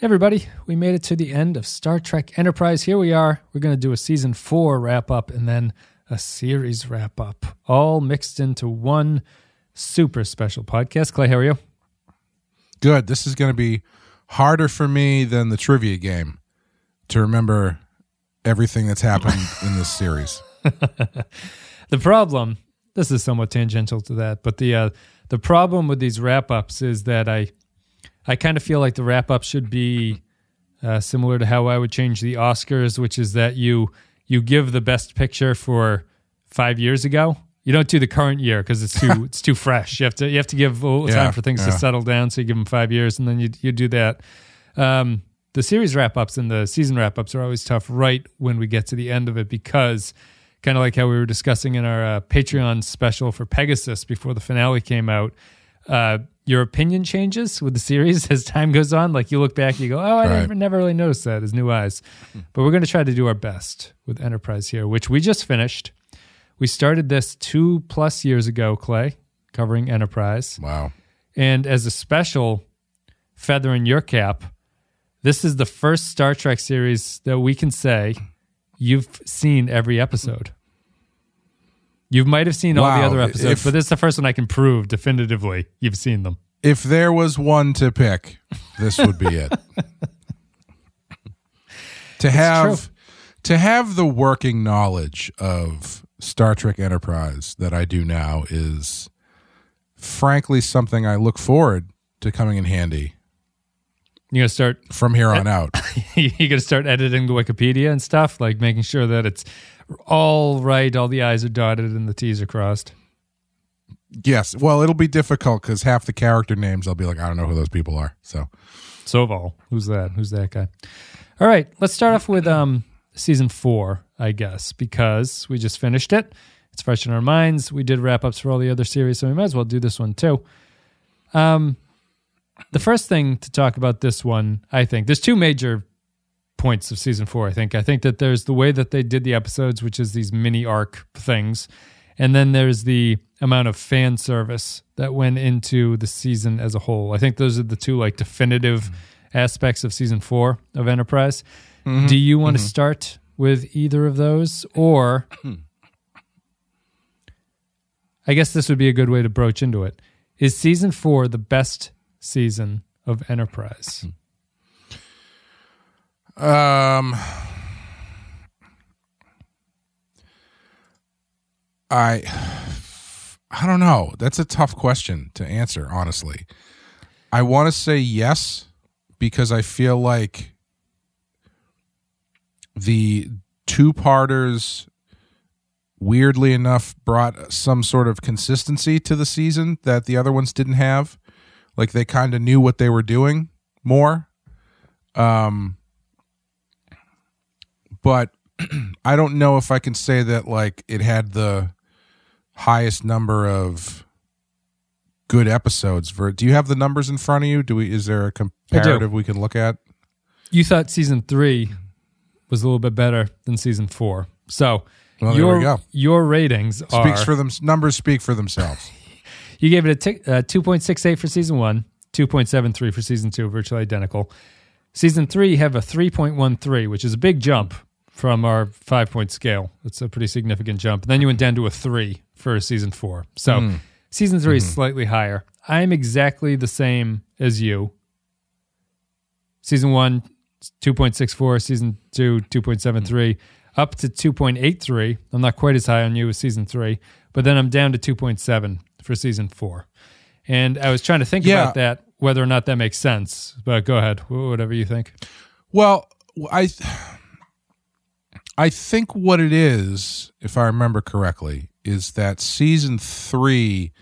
everybody, we made it to the end of Star Trek Enterprise. Here we are. We're going to do a season four wrap up and then a series wrap up, all mixed into one super special podcast. Clay, how are you? Good. This is going to be harder for me than the trivia game to remember everything that's happened in this series. the problem, this is somewhat tangential to that, but the uh, the problem with these wrap ups is that I I kind of feel like the wrap up should be uh, similar to how I would change the Oscars, which is that you you give the best picture for five years ago. You don't do the current year because it's too it's too fresh. You have to you have to give a little Yeah, time for things to settle down. So you give them five years, and then you you do that. Um, the series wrap ups and the season wrap ups are always tough right when we get to the end of it because kind of like how we were discussing in our uh, Patreon special for Pegasus before the finale came out. Uh, your opinion changes with the series as time goes on. Like you look back, you go, "Oh, I Right. never, never really noticed that as new eyes." Hmm. But we're going to try to do our best with Enterprise here, which we just finished. We started this two plus years ago, Clay, covering Enterprise. Wow. And as a special feather in your cap, this is the first Star Trek series that we can say you've seen every episode. You might have seen all the other episodes, If- but this is the first one I can prove definitively you've seen them. If there was one to pick, this would be it. to have to have the working knowledge of Star Trek Enterprise that I do now is frankly something I look forward to coming in handy You're gonna start from here on out. you're gonna start editing the Wikipedia and stuff, like making sure that it's all right, all the I's are dotted and the T's are crossed. yes. Well, it'll be difficult because half the character names I'll be like, I don't know who those people are. So Soval. Who's that? Who's that guy? All right, let's start off with um season four, I guess, because we just finished it. It's fresh in our minds. We did wrap ups for all the other series, so we might as well do this one too. Um, the first thing to talk about this one, I think, there's two major points of season four. I think. I think that there's the way that they did the episodes, which is these mini arc things, and then there's the amount of fan service that went into the season as a whole. I think those are the two like definitive aspects of season four of Enterprise. Mm-hmm. Do you want to mm-hmm. start with either of those, or I guess this would be a good way to broach into it. Is season four the best season of Enterprise? Um, I, I don't know. That's a tough question to answer. Honestly, I want to say yes because I feel like the two parters, weirdly enough, brought some sort of consistency to the season that the other ones didn't have. Like they kind of knew what they were doing more. Um, but I don't know if I can say that like it had the highest number of good episodes. For do you have the numbers in front of you? Do we? Is there a comparative we can look at? You thought season three was a little bit better than season four. So Well, your your ratings are Speaks for them. Numbers speak for themselves. You gave it a tick- uh, 2.68 for season one, 2.73 for season two, virtually identical. Season three you have a 3.13, which is a big jump from our five point scale. It's a pretty significant jump. And then you went down to a three for season four. So season 3 is slightly higher. I'm exactly the same as you. Season one, 2.64. Season two, 2.73. Up to 2.83. I'm not quite as high on you as season three, but then I'm down to 2.7 for season four. And I was trying to think Yeah. about that, whether or not that makes sense. But go ahead, whatever you think. Well, I I think what it is, if I remember correctly, is that season three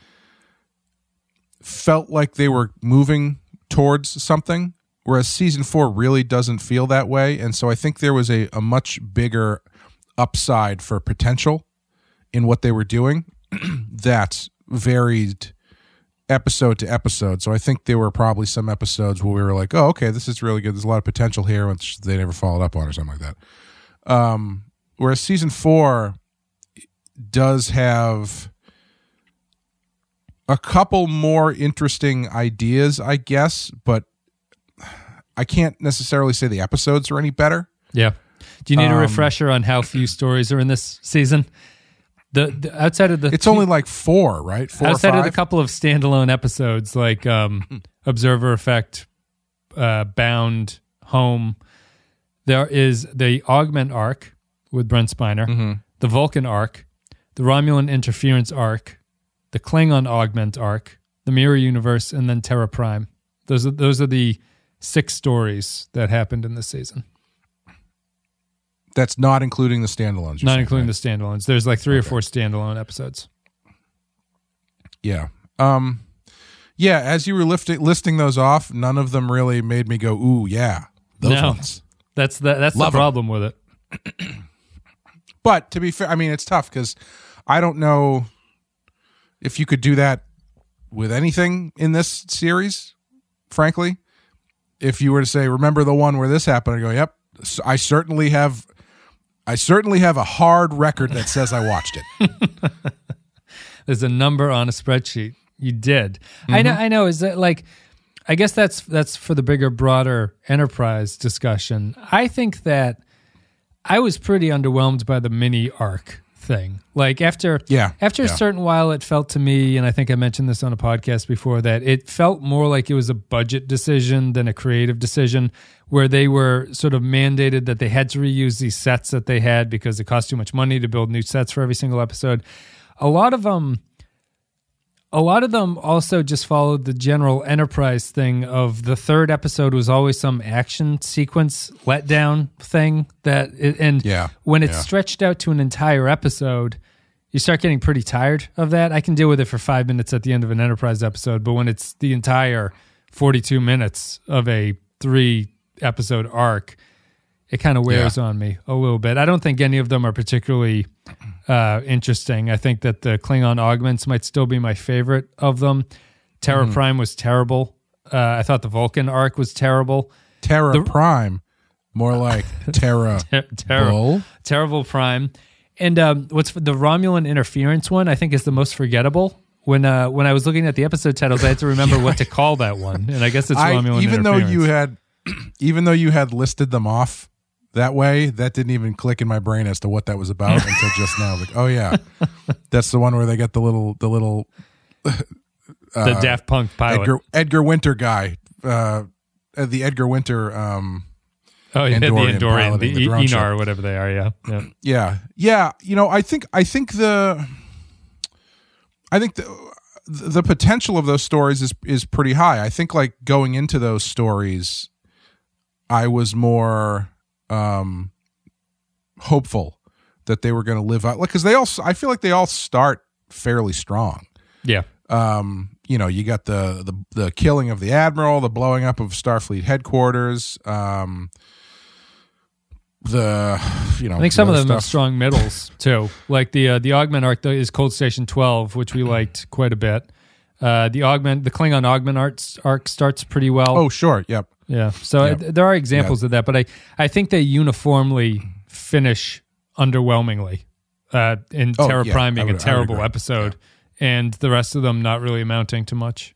felt like they were moving towards something, whereas season four really doesn't feel that way. And so I think there was a, a much bigger upside for potential in what they were doing that varied episode to episode. So I think there were probably some episodes where we were like, "Oh, okay, this is really good. There's a lot of potential here," which they never followed up on or something like that. Um, whereas season four does have a couple more interesting ideas, I guess, but I can't necessarily say the episodes are any better. Yeah. Do you need a Um, refresher on how few stories are in this season? The, the outside of the It's only like four, right? Four outside of the five. couple of standalone episodes like um, Observer Effect, uh, Bound, Home. There is the Augment arc with Brent Spiner, Mm-hmm. the Vulcan arc, the Romulan Interference arc, the Klingon Augment arc, the Mirror Universe, and then Terra Prime. Those are those are the six stories that happened in this season. That's not including the standalones. Not saying, including right? the standalones. There's like three or four standalone episodes. Yeah. Um yeah, as you were lifting, listing those off, none of them really made me go, "Ooh, yeah." Those No. ones. That's the that's Love the 'em. problem with it. But to be fair, I mean, it's tough cuz I don't know if you could do that with anything in this series, frankly. If you were to say, "Remember the one where this happened?" I go, "Yep, I certainly have I certainly have a hard record that says I watched it." There's a number on a spreadsheet. You did. I Mm-hmm. know. I know. Is that like? I guess that's that's for the bigger, broader enterprise discussion. I think that I was pretty underwhelmed by the mini arc thing. Like after Yeah, after a certain while, it felt to me, and I think I mentioned this on a podcast before, that it felt more like it was a budget decision than a creative decision, where they were sort of mandated that they had to reuse these sets that they had because it cost too much money to build new sets for every single episode. A lot of them a lot of them also just followed the general enterprise thing of the third episode was always some action sequence letdown thing that it, and Yeah, when it's yeah. stretched out to an entire episode you start getting pretty tired of that. I can deal with it for five minutes at the end of an enterprise episode but when it's the entire 42 minutes of a three episode arc it kind of wears on me a little bit. I don't think any of them are particularly uh, interesting. I think that the Klingon augments might still be my favorite of them. Terra Mm-hmm. Prime was terrible. Uh, I thought the Vulcan arc was terrible. Terra Prime, more like Terra Ter- terrible, terrible Prime. And um, what's the Romulan interference one? I think is the most forgettable. When uh, when I was looking at the episode titles, I had to remember what to call that one, and I guess it's I, Romulan even though you had, even though you had listed them off that way, that didn't even click in my brain as to what that was about until just now. Like, oh yeah, that's the one where they get the little, the little the Daft Punk pilot. Edgar Edgar Winter guy, uh, uh, the Edgar Winter. Um, oh, yeah, the Andorian Andorian, the, the ship. Aenar, or whatever they are. Yeah, yeah. yeah, yeah. You know, I think, I think the, I think the. The potential of those stories is is pretty high. I think like going into those stories, I was more um, hopeful that they were going to live out Like, because they all I feel like they all start fairly strong. yeah. Um, you know, you got the the the killing of the admiral, the blowing up of Starfleet headquarters, um, the you know I think some of the them have strong middles too. Like the uh, the augment arc is Cold Station Twelve, which we liked quite a bit. Uh, the augment, the Klingon augment arts, arc starts pretty well. Oh, sure, yep. Yeah. So yeah. uh, there are examples of that, but I I think they uniformly finish underwhelmingly. Uh, in Oh, Terra yeah, Prime being would- I a terrible episode, and the rest of them not really amounting to much.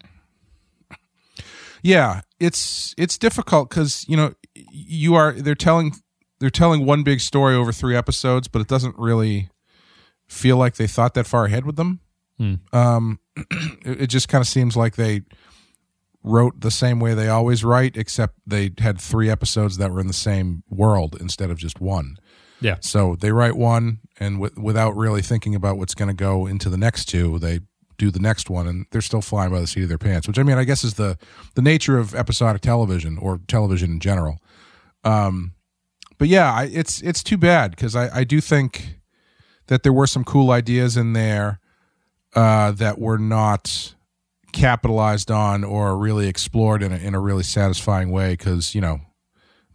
Yeah, it's it's difficult because you know you are they're telling they're telling one big story over three episodes, but it doesn't really feel like they thought that far ahead with them. Hmm. Um, it, it just kind of seems like they wrote the same way they always write, except they had three episodes that were in the same world instead of just one. Yeah. So they write one, and w- without really thinking about what's going to go into the next two, they do the next one, and they're still flying by the seat of their pants. Which I mean, I guess is the the nature of episodic television or television in general. Um, but yeah, I, it's it's too bad because I I do think that there were some cool ideas in there uh, that were not capitalized on or really explored in a, in a really satisfying way because you know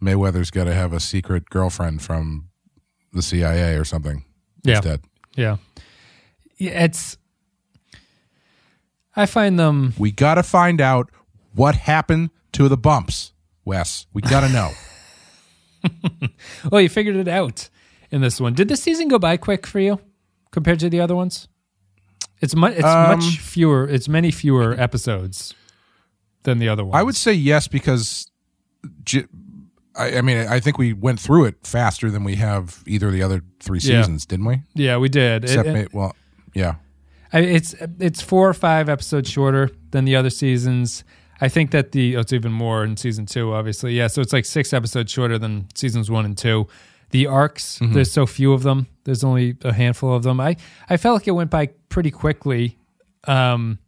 Mayweather's got to have a secret girlfriend from the CIA or something Yeah. instead. Yeah. Yeah, it's. I find them. We got to find out what happened to the bumps, Wes. We got to know. Well, you figured it out in this one. Did the season go by quick for you compared to the other ones? It's much. It's Um, much fewer. It's many fewer episodes than the other one. I would say yes because j- I, I mean, I think we went through it faster than we have either of the other three Yeah. seasons, didn't we? Yeah, we did. It- Except, it- may- well, yeah. I, it's it's four or five episodes shorter than the other seasons. I think that the oh, it's even more in season two, obviously. Yeah, so it's like six episodes shorter than seasons one and two. The arcs, there's so few of them. There's only a handful of them. I I felt like it went by pretty quickly. Um,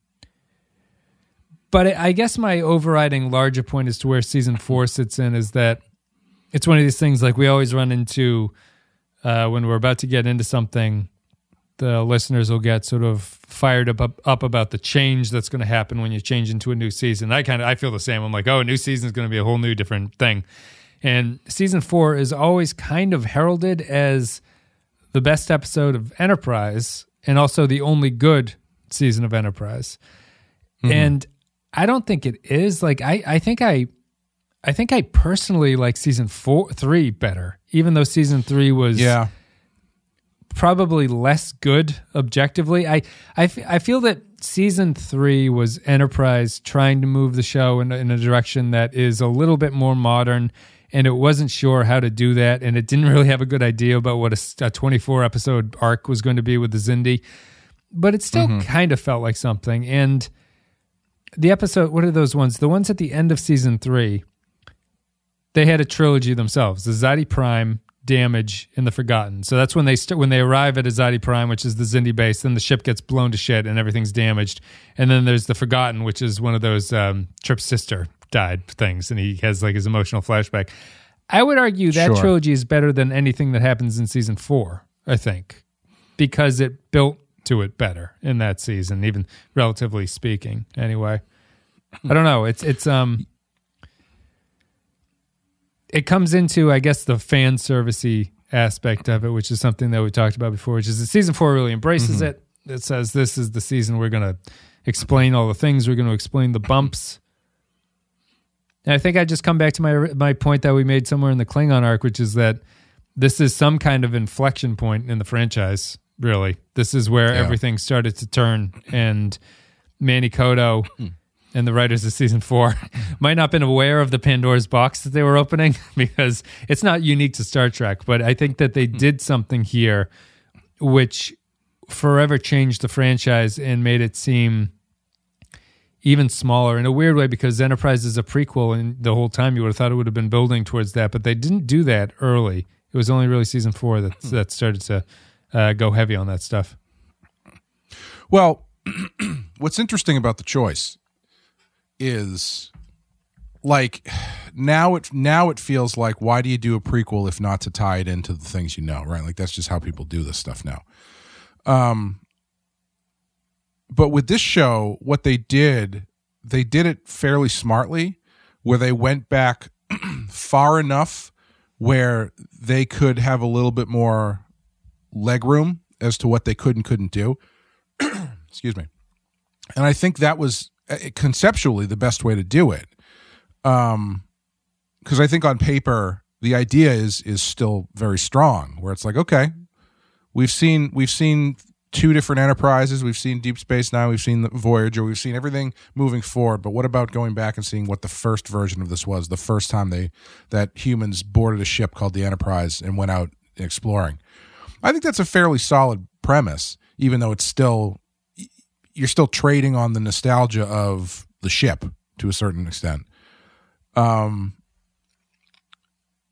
but I I guess my overriding larger point as to where season four sits in is that it's one of these things like we always run into uh, when we're about to get into something the listeners will get sort of fired up up, up about the change that's going to happen when you change into a new season. I kind of I feel the same. I'm like, oh, a new season is going to be a whole new different thing. And season four is always kind of heralded as the best episode of Enterprise and also the only good season of Enterprise. Mm-hmm. And I don't think it is. Like I, I think I I think I personally like season four three better, even though season three was Yeah. probably less good objectively. I, I, f- I feel that season three was Enterprise trying to move the show in, in a direction that is a little bit more modern, and it wasn't sure how to do that, and it didn't really have a good idea about what a 24 episode arc was going to be with the Xindi, but it still kind of felt like something. And the episode, what are those ones? The ones at the end of season three, they had a trilogy themselves: the Azati Prime, Damage, and the Forgotten. So that's when they st- when they arrive at Azati Prime, which is the Xindi base. Then the ship gets blown to shit and everything's damaged. And then there's the Forgotten, which is one of those um, Trip's sister died things, and he has like his emotional flashback. I would argue that Sure. trilogy is better than anything that happens in season four. I think because it built to it better in that season, even relatively speaking. Anyway, I don't know. It's it's um it comes into I guess the fan servicey aspect of it, which is something that we talked about before, which is that season four really embraces it. It says this is the season we're gonna explain all the things, we're gonna explain the bumps. And I think I just come back to my my point that we made somewhere in the Klingon arc, which is that this is some kind of inflection point in the franchise. Really, this is where Yeah. everything started to turn, and Manny Coto hmm. and the writers of season four might not have been aware of the Pandora's box that they were opening because it's not unique to Star Trek. But I think that they hmm. did something here which forever changed the franchise and made it seem even smaller in a weird way because Enterprise is a prequel, and the whole time you would have thought it would have been building towards that, but they didn't do that early. It was only really season four that that started to uh, go heavy on that stuff. Well, what's interesting about the choice is like now it now it feels like why do you do a prequel if not to tie it into the things you know, right? Like that's just how people do this stuff now. Um but with this show, what they did, they did it fairly smartly where they went back far enough where they could have a little bit more leg room as to what they could and couldn't do. Excuse me. And i think that was uh, conceptually the best way to do it. Um because i think on paper the idea is is still very strong where it's like okay we've seen we've seen two different enterprises. We've seen deep space Nine, we've seen voyager we've seen everything moving forward. But what about going back and seeing what the first version of this was the first time they that humans boarded a ship called the enterprise and went out exploring? I think that's a fairly solid premise even though it's still you're still trading on the nostalgia of the ship to a certain extent. Um,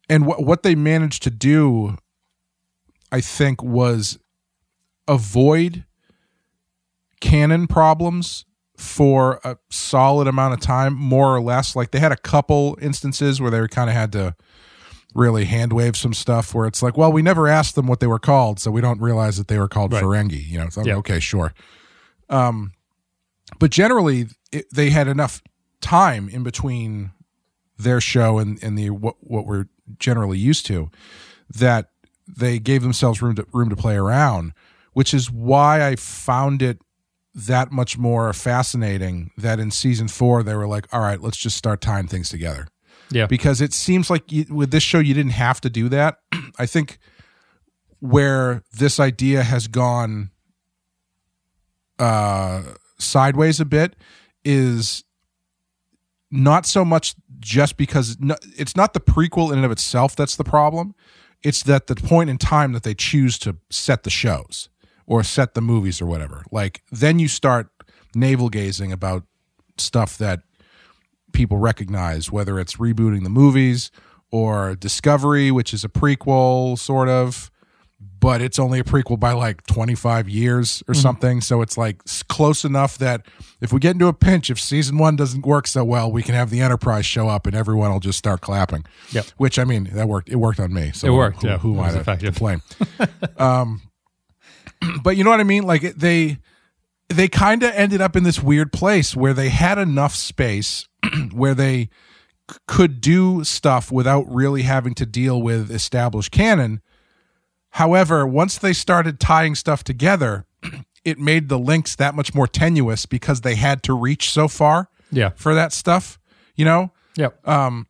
and what what they managed to do, I think, was avoid canon problems for a solid amount of time, more or less. Like they had a couple instances where they kind of had to really hand wave some stuff where it's like, well, we never asked them what they were called, so we don't realize that they were called Right. Ferengi. You know, it's like, Yeah. okay, sure. Um, but generally, it, they had enough time in between their show and, and the what what we're generally used to that they gave themselves room to room to play around, which is why I found it that much more fascinating that in season four they were like, all right, let's just start tying things together Yeah, because it seems like you, with this show you didn't have to do that. I think where this idea has gone uh, sideways a bit is not so much just because no, it's not the prequel in and of itself that's the problem. It's that the point in time that they choose to set the shows or set the movies or whatever. Like then you start navel gazing about stuff that people recognize, whether it's rebooting the movies or Discovery, which is a prequel, sort of, but it's only a prequel by like 25 years or something. So it's like close enough that if we get into a pinch, if season one doesn't work so well, we can have the Enterprise show up and everyone will just start clapping. Yep. Which I mean, that worked. It worked on me. So It worked, Who, yeah. who It am I to complain? um, but you know what I mean? Like they they kind of ended up in this weird place where they had enough space where they c- could do stuff without really having to deal with established canon. However, once they started tying stuff together, it made the links that much more tenuous because they had to reach so far Yeah. for that stuff, you know? Yeah. Um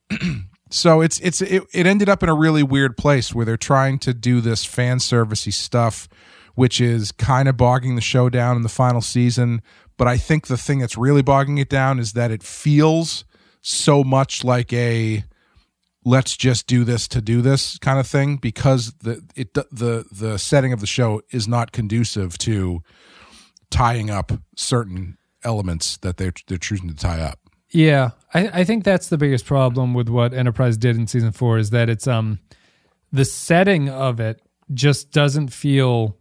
so it's it's it, it ended up in a really weird place where they're trying to do this fan servicey stuff which is kind of bogging the show down in the final season. But i think the thing that's really bogging it down is that it feels so much like a let's just do this to do this kind of thing because the it the the setting of the show is not conducive to tying up certain elements that they're they're choosing to tie up. Yeah, I, I think that's the biggest problem with what Enterprise did in season four is that it's um the setting of it just doesn't feel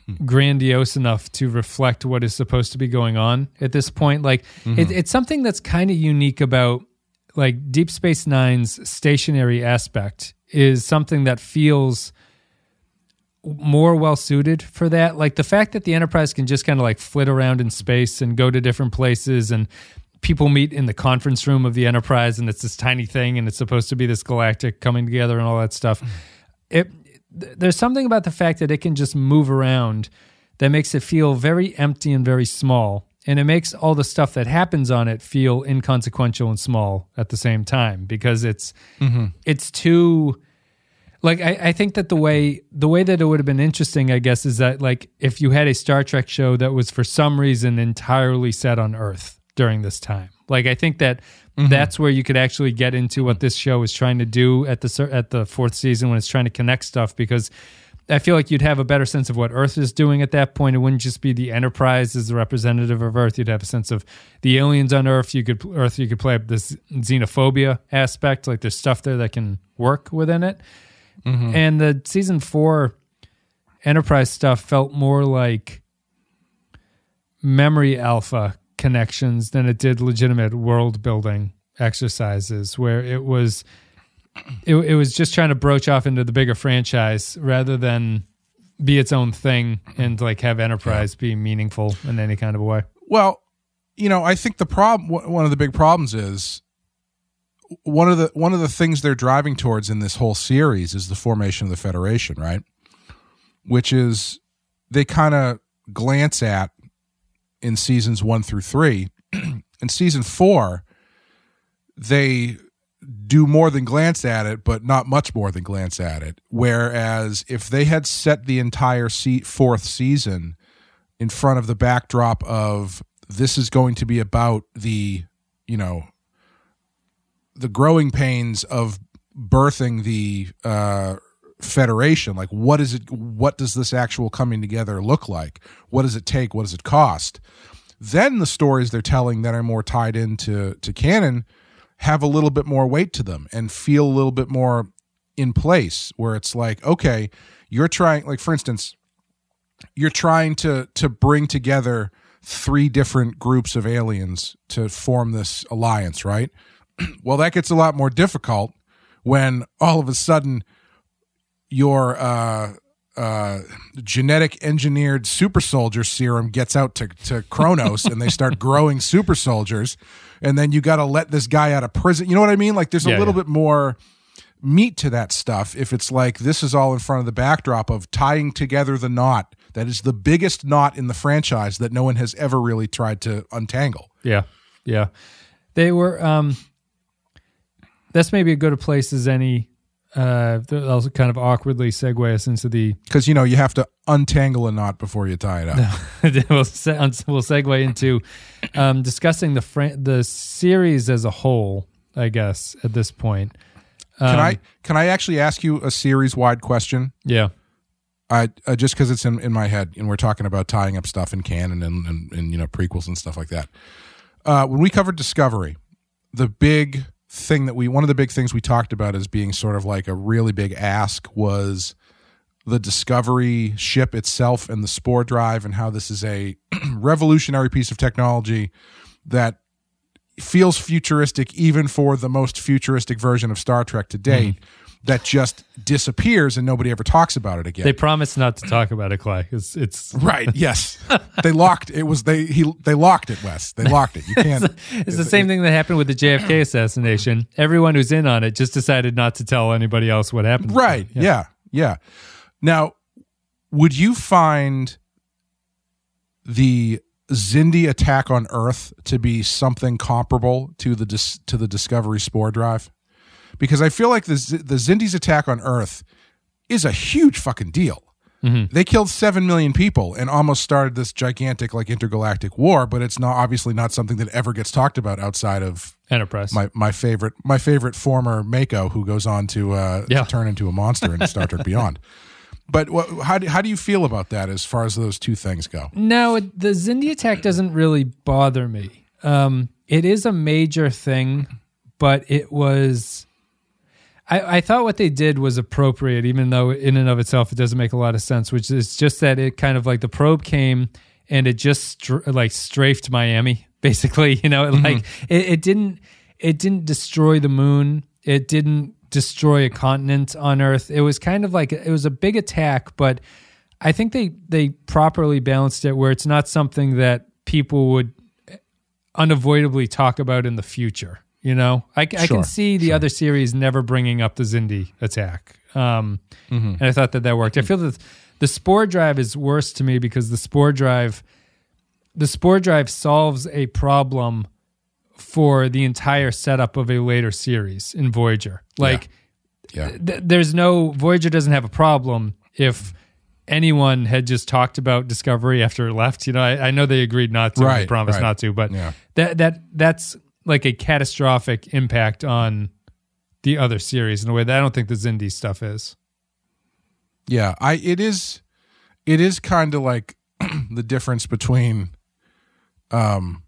grandiose enough to reflect what is supposed to be going on at this point. Like it, mm-hmm. it's something that's kind of unique about like Deep Space Nine's stationary aspect is something that feels more well suited for that. Like the fact that the Enterprise can just kind of like flit around in space and go to different places and people meet in the conference room of the Enterprise and it's this tiny thing and it's supposed to be this galactic coming together and all that stuff. Mm-hmm. It th- there's something about the fact that it can just move around that makes it feel very empty and very small. And it makes all the stuff that happens on it feel inconsequential and small at the same time because it's mm-hmm. it's too like I, I think that the way the way that it would have been interesting, I guess, is that like if you had a Star Trek show that was for some reason entirely set on Earth during this time. Like I think that Mm-hmm. that's where you could actually get into what this show is trying to do at the at the fourth season when it's trying to connect stuff because I feel like you'd have a better sense of what Earth is doing at that point. It wouldn't just be the Enterprise as the representative of Earth. You'd have a sense of the aliens on Earth. You could Earth. You could play up this xenophobia aspect. Like there's stuff there that can work within it. Mm-hmm. And the season four Enterprise stuff felt more like memory alpha connections than it did legitimate world building exercises, where it was it, it was just trying to broach off into the bigger franchise rather than be its own thing and like have Enterprise be meaningful in any kind of a way. Well, you know, I think the problem one of the big problems is one of the one of the things they're driving towards in this whole series is the formation of the Federation, right? Which is they kind of glance at in seasons 1 through 3. in season 4, they do more than glance at it, but not much more than glance at it. Whereas if they had set the entire se- fourth season in front of the backdrop of this is going to be about the, you know, the growing pains of birthing the uh, federation. Like, what is it? What does this actual coming together look like? What does it take? What does it cost? Then the stories they're telling that are more tied into to canon have a little bit more weight to them and feel a little bit more in place. Where it's like, okay, you're trying. Like, for instance, you're trying to to bring together three different groups of aliens to form this alliance, right? well, that gets a lot more difficult when all of a sudden your uh, uh, genetic engineered super soldier serum gets out to, to Kronos and they start growing super soldiers. And then you got to let this guy out of prison. You know what I mean? Like there's Yeah, a little yeah. bit more meat to that stuff if it's like this is all in front of the backdrop of tying together the knot that is the biggest knot in the franchise that no one has ever really tried to untangle. Yeah. Yeah. They were um that's maybe a good a place as any uh, also kind of awkwardly segue us into the because you know you have to untangle a knot before you tie it up. we'll, se- we'll segue into um, discussing the fr- the series as a whole. I guess at this point, can Um, I can I actually ask you a series wide question? yeah, I uh, just because it's in, in my head, and we're talking about tying up stuff in canon and, and, and you know prequels and stuff like that. Uh, when we covered Discovery, the big thing that we one of the big things we talked about as being sort of like a really big ask was the Discovery ship itself and the spore drive, and how this is a revolutionary piece of technology that feels futuristic even for the most futuristic version of Star Trek to date. Hmm. That just disappears and nobody ever talks about it again. they promised not to talk about it, Clay. It's it's Right. Yes. they locked it was they he they locked it, Wes. They locked it. You can't it's the same thing that happened with the JFK assassination. Everyone who's in on it just decided not to tell anybody else what happened. Right. Yeah. yeah. Now, would you find the Xindi attack on Earth to be something comparable to the dis- to the Discovery spore drive? Because I feel like the the Xindi's attack on Earth is a huge fucking deal. They killed seven million people and almost started this gigantic like intergalactic war, but it's not obviously not something that ever gets talked about outside of Enterprise. my my favorite my favorite former MACO who goes on to, uh, Yeah. to turn into a monster in Star Trek Beyond. But what, how do, how do you feel about that as far as those two things go? No, the Xindi attack doesn't really bother me. Um, it is a major thing, but it was. I, I thought what they did was appropriate, even though in and of itself it doesn't make a lot of sense. Which is just that it kind of like the probe came and it just str- like strafed Miami, basically. You know, Mm-hmm. like it, it didn't it didn't destroy the moon. It didn't destroy a continent on Earth. It was kind of like it was a big attack, but I think they they properly balanced it where it's not something that people would unavoidably talk about in the future. You know, I, I Sure, can see the other series never bringing up the Xindi attack, um, and I thought that that worked. I feel that the Spore Drive is worse to me because the Spore Drive, the Spore Drive solves a problem for the entire setup of a later series in Voyager. Like, Yeah. th- there's no Voyager doesn't have a problem if anyone had just talked about Discovery after it left. You know, I, I know they agreed not to, Right, promised right. not to, but Yeah. that that that's like a catastrophic impact on the other series in a way that I don't think the Xindi stuff is. Yeah, I it is it is kind of like the difference between um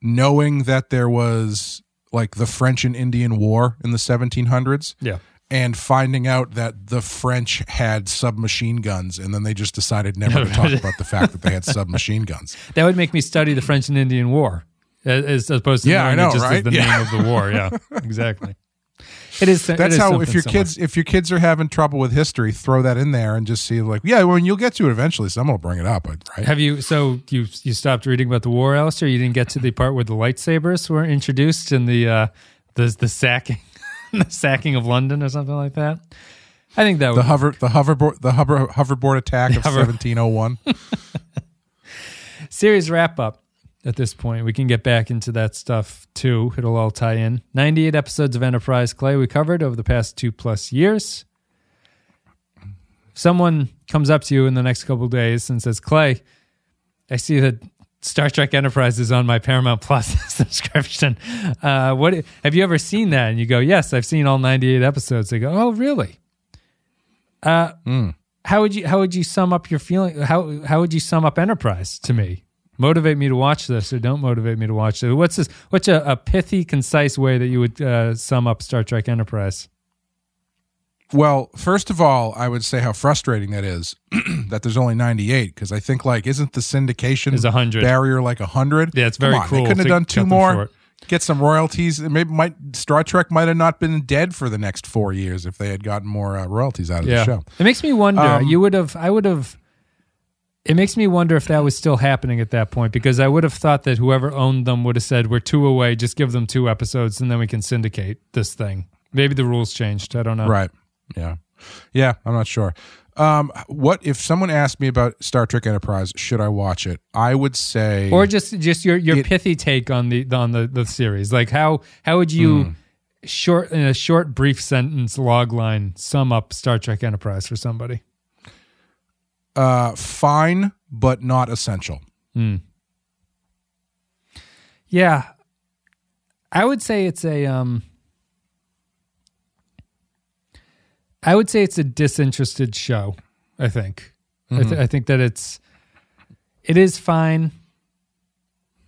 knowing that there was like the French and Indian War in the 1700s Yeah. and finding out that the French had submachine guns and then they just decided never to talk about the fact that they had submachine guns. That would make me study the French and Indian War as, as opposed to Yeah, I know, just as right? the Yeah. name of the war. Yeah, exactly. It is. That's is how if your similar. kids if your kids are having trouble with history, throw that in there and just see like, yeah, well, you'll get to it eventually. Someone will bring it up, right? Have you? So you you stopped reading about the war, Alistair? You didn't get to the part where the lightsabers were introduced in the uh, the the sacking the sacking of London or something like that. I think that the would hover the hoverboard the hover hoverboard attack of hover- 1701 series wrap up. At this point, we can get back into that stuff too. It'll all tie in. Ninety-eight episodes of Enterprise Clay we covered over the past two plus years. Someone comes up to you in the next couple of days and says, "Clay, I see that Star Trek Enterprise is on my Paramount Plus subscription. Uh, what have you ever seen that?" And you go, "Yes, I've seen all 98 episodes." They go, "Oh, really?" Uh, how would you how would you sum up your feeling? How how would you sum up Enterprise to me? Motivate me to watch this, or don't motivate me to watch this. What's this? What's a, a pithy, concise way that you would uh, sum up Star Trek Enterprise? well first of all i would say how frustrating that is that there's only 98 because i think like isn't the syndication Is 100. barrier like 100 Yeah, it's very Come on, cool they couldn't have done two more short. get some royalties maybe might star trek might have not been dead for the next four years if they had gotten more uh, royalties out of the show It makes me wonder. Um, you would have. I would have. It makes me wonder if that was still happening at that point because I would have thought that whoever owned them would have said, "We're two away. Just give them two episodes, and then we can syndicate this thing." Maybe the rules changed. I don't know. Right. Yeah. Yeah, I'm not sure. Um, what if someone asked me about Star Trek Enterprise? Should I watch it? I would say, Or just just your your It- pithy take on the on the the series. Like how how would you short in a short brief sentence log line sum up Star Trek Enterprise for somebody? Uh, fine, but not essential. Yeah. I would say it's a um I would say it's a disinterested show, I think. I, th- I think that it's it is fine.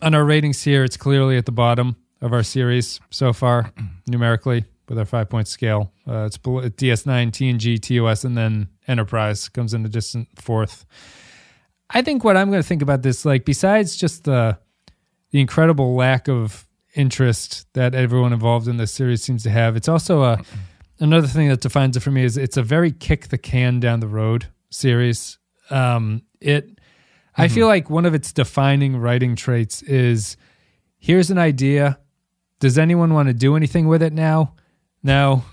On our ratings here, it's clearly at the bottom of our series so far, numerically, with our five point scale. Uh, it's below- DS9, TNG, TOS, and then Enterprise comes in a distant fourth. I think what I'm going to think about this, like, besides just the the incredible lack of interest that everyone involved in this series seems to have, it's also a another thing that defines it for me is it's a very kick the can down the road series. Um, it, I feel like one of its defining writing traits is here's an idea. Does anyone want to do anything with it now? No,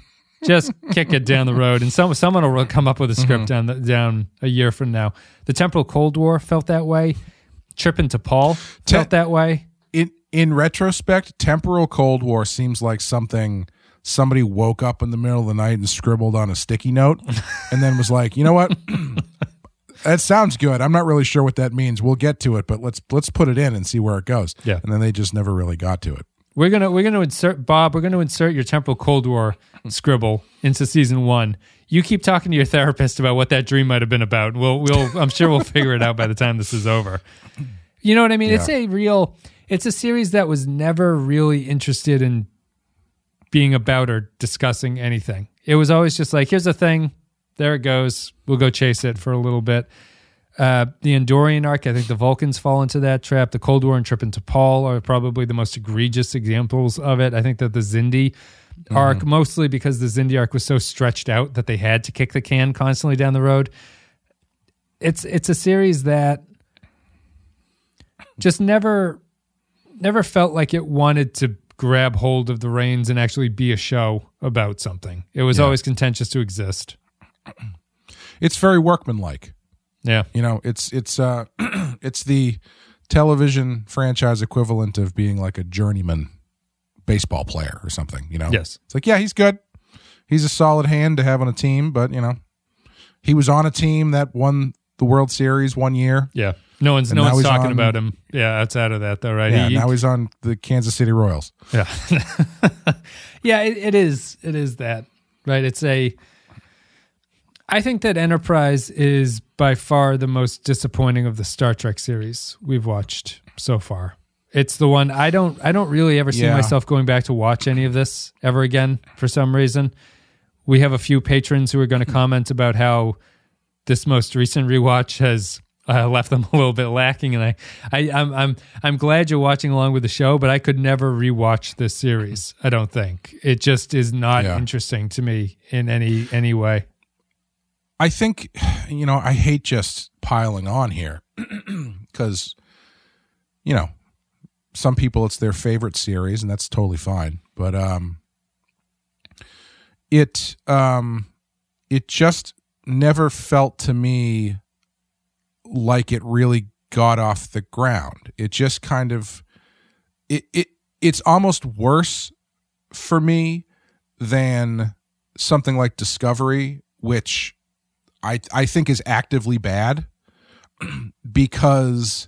just kick it down the road, and some someone will come up with a script mm-hmm. down the, down a year from now. The Temporal Cold War felt that way. Trip and T'Pol Te- felt that way. in in retrospect, temporal Cold War seems like something somebody woke up in the middle of the night and scribbled on a sticky note, and then was like, you know what, that sounds good. I'm not really sure what that means. We'll get to it, but let's let's put it in and see where it goes. Yeah. and then they just never really got to it. We're gonna we're gonna insert Bob. We're gonna insert your temporal Cold War scribble into season one. You keep talking to your therapist about what that dream might have been about. We'll we'll I'm sure we'll figure it out by the time this is over. You know what I mean? It's a real. It's a series that was never really interested in being about or discussing anything. It was always just like, here's a thing, there it goes. We'll go chase it for a little bit. Uh, the Andorian arc, I think the Vulcans fall into that trap. The Cold War and Trip and T'Pol are probably the most egregious examples of it. I think that the Xindi arc, mostly because the Xindi arc was so stretched out that they had to kick the can constantly down the road. It's it's a series that just never never felt like it wanted to grab hold of the reins and actually be a show about something. It was Yeah. always contentious to exist. It's very workmanlike. Yeah. You know, it's it's uh it's the television franchise equivalent of being like a journeyman baseball player or something, you know. Yes. It's like, yeah, he's good. He's a solid hand to have on a team, but you know, he was on a team that won the World Series one year. Yeah. No one's no one's talking on- about him. Yeah, outside of that though, right? Yeah, He- now he's on the Kansas City Royals. Yeah. yeah, it, it is. It is that. Right. It's a I think that Enterprise is by far the most disappointing of the Star Trek series we've watched so far. It's the one I don't I don't really ever see Yeah. myself going back to watch any of this ever again for some reason. We have a few patrons who are going to comment about how this most recent rewatch has uh, left them a little bit lacking, and I, I, I'm, I'm, I'm glad you're watching along with the show, but I could never rewatch this series. I don't think it just is not Yeah. interesting to me in any any way. I think, you know, I hate just piling on here because, you know, some people it's their favorite series, and that's totally fine. But um, it um, it just never felt to me like it really got off the ground. It just kind of it it it's almost worse for me than something like Discovery, which I I think is actively bad because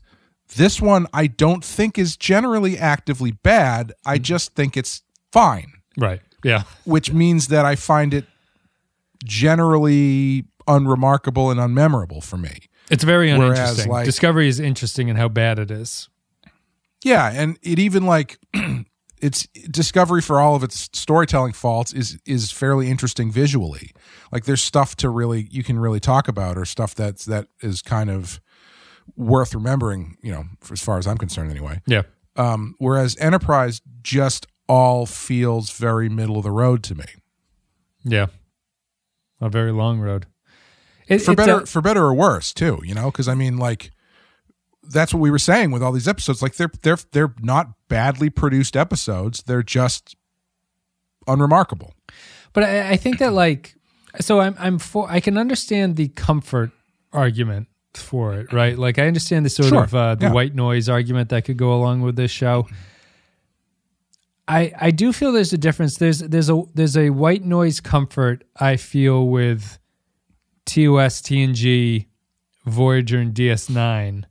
this one I don't think is generally actively bad. I mm-hmm. just think it's fine, Right? Yeah. which means that I find it generally unremarkable and unmemorable for me. It's very Whereas, uninteresting. like- Discovery is interesting in how bad it is. Yeah, and it even like it's discovery for all of its storytelling faults is is fairly interesting visually. Like there's stuff to really you can really talk about or stuff that's that is kind of worth remembering, you know, for, as far as I'm concerned anyway. Yeah. Um whereas Enterprise just all feels very middle of the road to me. Yeah. A very long road. It, For better uh, for better or worse too, you know, cuz I mean like that's what we were saying with all these episodes like they're they're they're not badly produced episodes, they're just unremarkable. But I, I think that like so I'm I'm for I can understand the comfort argument for it, right? Like I understand the sort Sure, of uh, the yeah. white noise argument that could go along with this show. I I do feel there's a difference. There's there's a there's a white noise comfort I feel with TOS, TNG, Voyager, and DS9.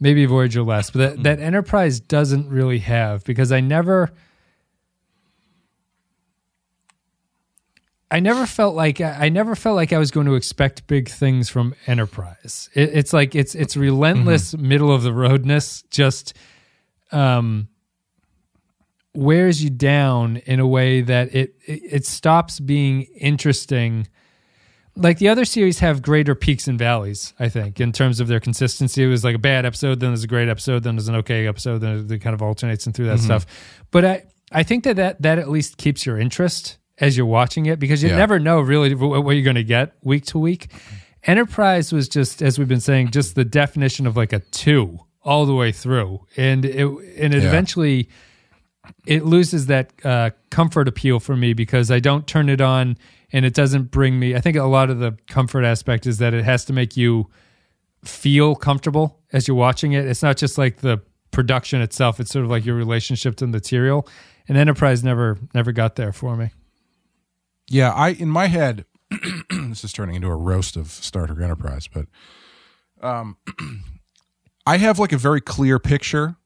Maybe Voyager less, but that, that Enterprise doesn't really have because I never I never felt like I never felt like I was going to expect big things from Enterprise. It, it's like it's it's relentless middle of the roadness. Just um, wears you down in a way that it, it it stops being interesting. Like the other series have greater peaks and valleys, I think, in terms of their consistency. It was like a bad episode, then there's a great episode, then there's an okay episode, then it kind of alternates and through that stuff. But I I think that, that that at least keeps your interest as you're watching it because you Yeah. never know really what, what you're going to get week to week. Enterprise was just, as we've been saying, just the definition of like a two all the way through, and it and it Yeah. eventually it loses that uh, comfort appeal for me because I don't turn it on and it doesn't bring me. I think a lot of the comfort aspect is that it has to make you feel comfortable as you're watching it. It's not just like the production itself; it's sort of like your relationship to the material. And Enterprise never never got there for me. Yeah, I in my head, this is turning into a roast of Star Trek Enterprise, but um, I have like a very clear picture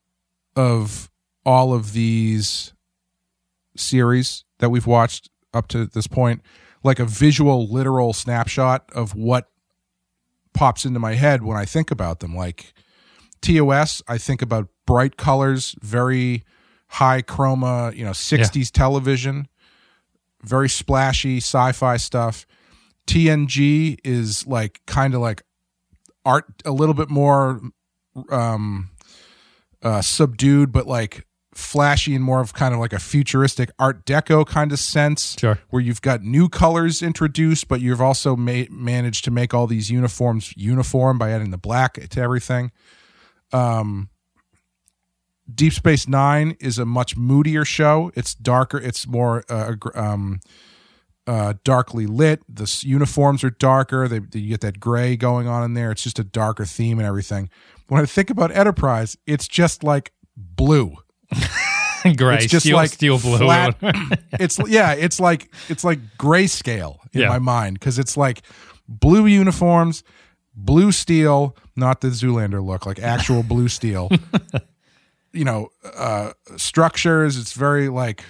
of all of these series that we've watched up to this point, like a visual, literal snapshot of what pops into my head when I think about them. Like TOS, I think about bright colors, very high chroma, you know, 60s television very splashy sci-fi stuff. TNG is like kind of like art a little bit more um uh subdued but like flashy and more of kind of like a futuristic art deco kind of sense Sure. where you've got new colors introduced but you've also ma- managed to make all these uniforms uniform by adding the black to everything um Deep Space Nine is a much moodier show. It's darker. It's more uh, um, uh, darkly lit. The s- uniforms are darker. They, they- you get that gray going on in there. It's just a darker theme and everything. When I think about Enterprise, it's just like blue. Gray, It's just steel, like steel blue. flat- It's yeah. It's like it's like grayscale in Yeah. my mind because it's like blue uniforms, blue steel, not the Zoolander look, like actual blue steel. you know, uh, structures. It's very like,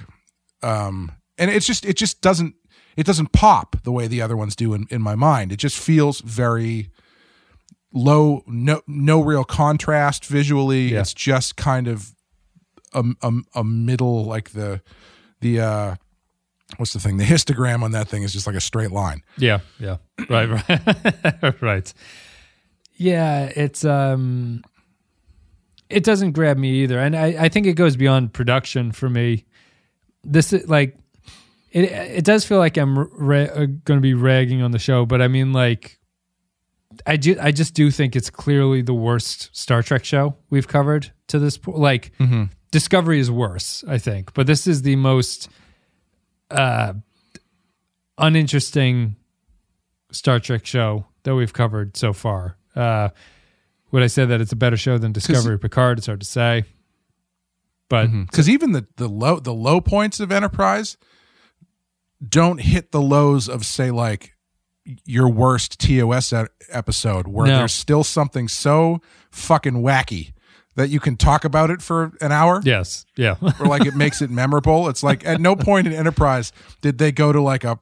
um, and it's just it just doesn't it doesn't pop the way the other ones do in, in my mind. It just feels very low, no no real contrast visually. Yeah. It's just kind of a, a a middle like the the uh what's the thing the histogram on that thing is just like a straight line Yeah, yeah. Right, right. right. Yeah, it's um it doesn't grab me either. And I, I think it goes beyond production for me. This is like it it does feel like I'm ra- uh, going to be ragging on the show, but I mean like I do I just do think it's clearly the worst Star Trek show we've covered to this point. Like Discovery is worse, I think, but this is the most uh uninteresting Star Trek show that we've covered so far. Uh, would I say that it's a better show than Discovery Picard? It's hard to say, but because even the the low the low points of enterprise don't hit the lows of say like your worst tos episode where No. there's still something so fucking wacky that you can talk about it for an hour yes, yeah, or like it makes it memorable. It's like at no point in Enterprise did they go to like a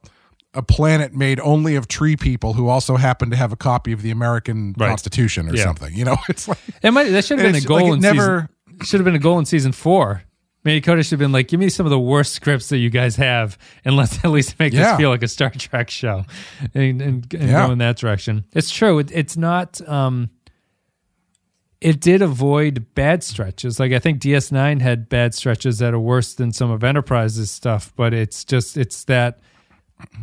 a planet made only of tree people who also happen to have a copy of the American Right. Constitution or Yeah. something. You know, it's like it might that should have been a goal like it in never. season. Should have been a goal in season four. Maybe Coto should have been like, give me some of the worst scripts that you guys have, and let's at least make Yeah. this feel like a Star Trek show, and, and, and Yeah. go in that direction. It's true. It, it's not. Um, it did avoid bad stretches. Like I think DS9 had bad stretches that are worse than some of Enterprise's stuff, but it's just it's that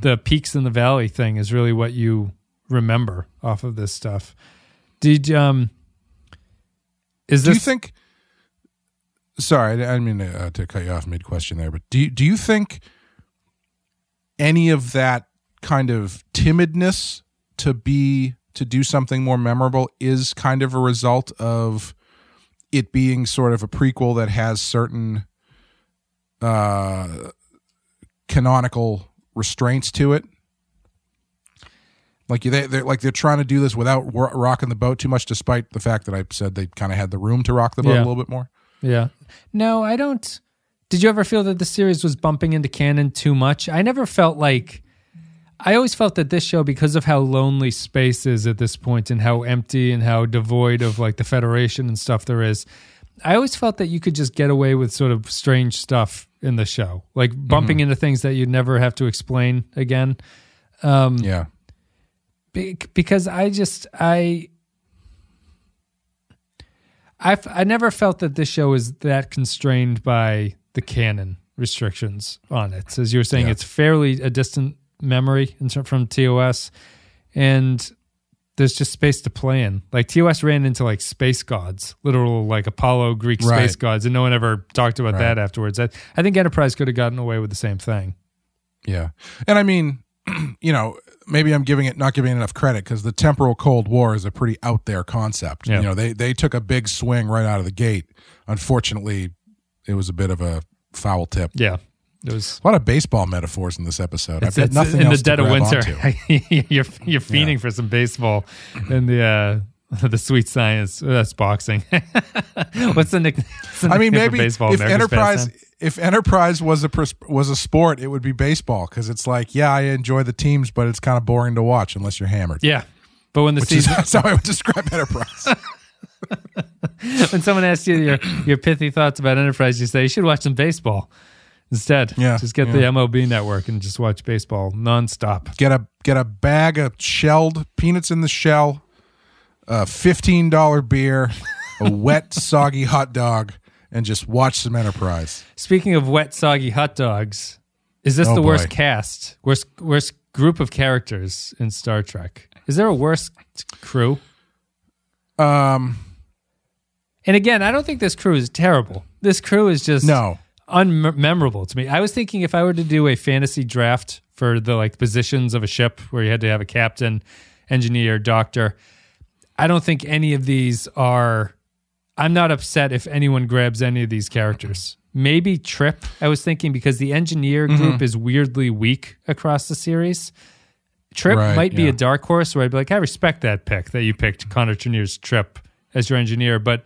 the peaks in the valley thing is really what you remember off of this stuff. Did um is Do this you think? Sorry, I mean to, uh, to cut you off mid question there, but do you, do you think any of that kind of timidness to be to do something more memorable is kind of a result of it being sort of a prequel that has certain uh, canonical restraints to it. Like they, they're like they're trying to do this without ro- rocking the boat too much, despite the fact that I said they kind of had the room to rock the boat Yeah. a little bit more. Yeah. No, I don't. Did you ever feel that the series was bumping into canon too much? I never felt like. I always felt that this show, because of how lonely space is at this point and how empty and how devoid of like the Federation and stuff there is, I always felt that you could just get away with sort of strange stuff in the show, like mm-hmm. bumping into things that you'd never have to explain again. Um, yeah, Be- because I just I I I never felt that this show is that constrained by the canon restrictions on it. As you were saying, Yeah. it's fairly a distant memory from TOS, and there's just space to play in. Like TOS ran into like space gods, literal like Apollo Greek space Right. gods, and no one ever talked about Right. that afterwards. I, I think Enterprise could have gotten away with the same thing. yeah, and I mean, you know, maybe I'm giving it not giving it enough credit because the temporal Cold War is a pretty out there concept. Yeah. You know, they they took a big swing right out of the gate. Unfortunately, it was a bit of a foul tip. Yeah, it was. A lot of baseball metaphors in this episode. It's, I've got nothing in the dead to of grab winter. you're you're fiending for some baseball in the uh, the sweet science. uh, That's boxing. what's the nick? what's the I mean, maybe if America's enterprise pastime? if enterprise was a pers- was a sport, it would be baseball because it's like, yeah, I enjoy the teams, but it's kind of boring to watch unless you're hammered. Yeah, but when the Which is, season that's how I would describe enterprise. when someone asks you your your pithy thoughts about enterprise, you say you should watch some baseball instead. Yeah, just get yeah. the MLB network and just watch baseball nonstop. get a get a bag of shelled peanuts in the shell, a fifteen dollar beer, a wet soggy hot dog, and just watch some enterprise. Speaking of wet, soggy hot dogs, is this Oh, the worst cast, worst worst group of characters in Star Trek? Is there a worse crew? Um, And again, I don't think this crew is terrible. This crew is just no, unmemorable to me. I was thinking if I were to do a fantasy draft for the like positions of a ship where you had to have a captain, engineer, doctor, I don't think any of these are I'm not upset if anyone grabs any of these characters. Maybe Trip, I was thinking because the engineer Mm-hmm. group is weirdly weak across the series. Trip Right, might be yeah. a dark horse where I'd be like, I respect that pick that you picked Connor Trinneer's Trip as your engineer, but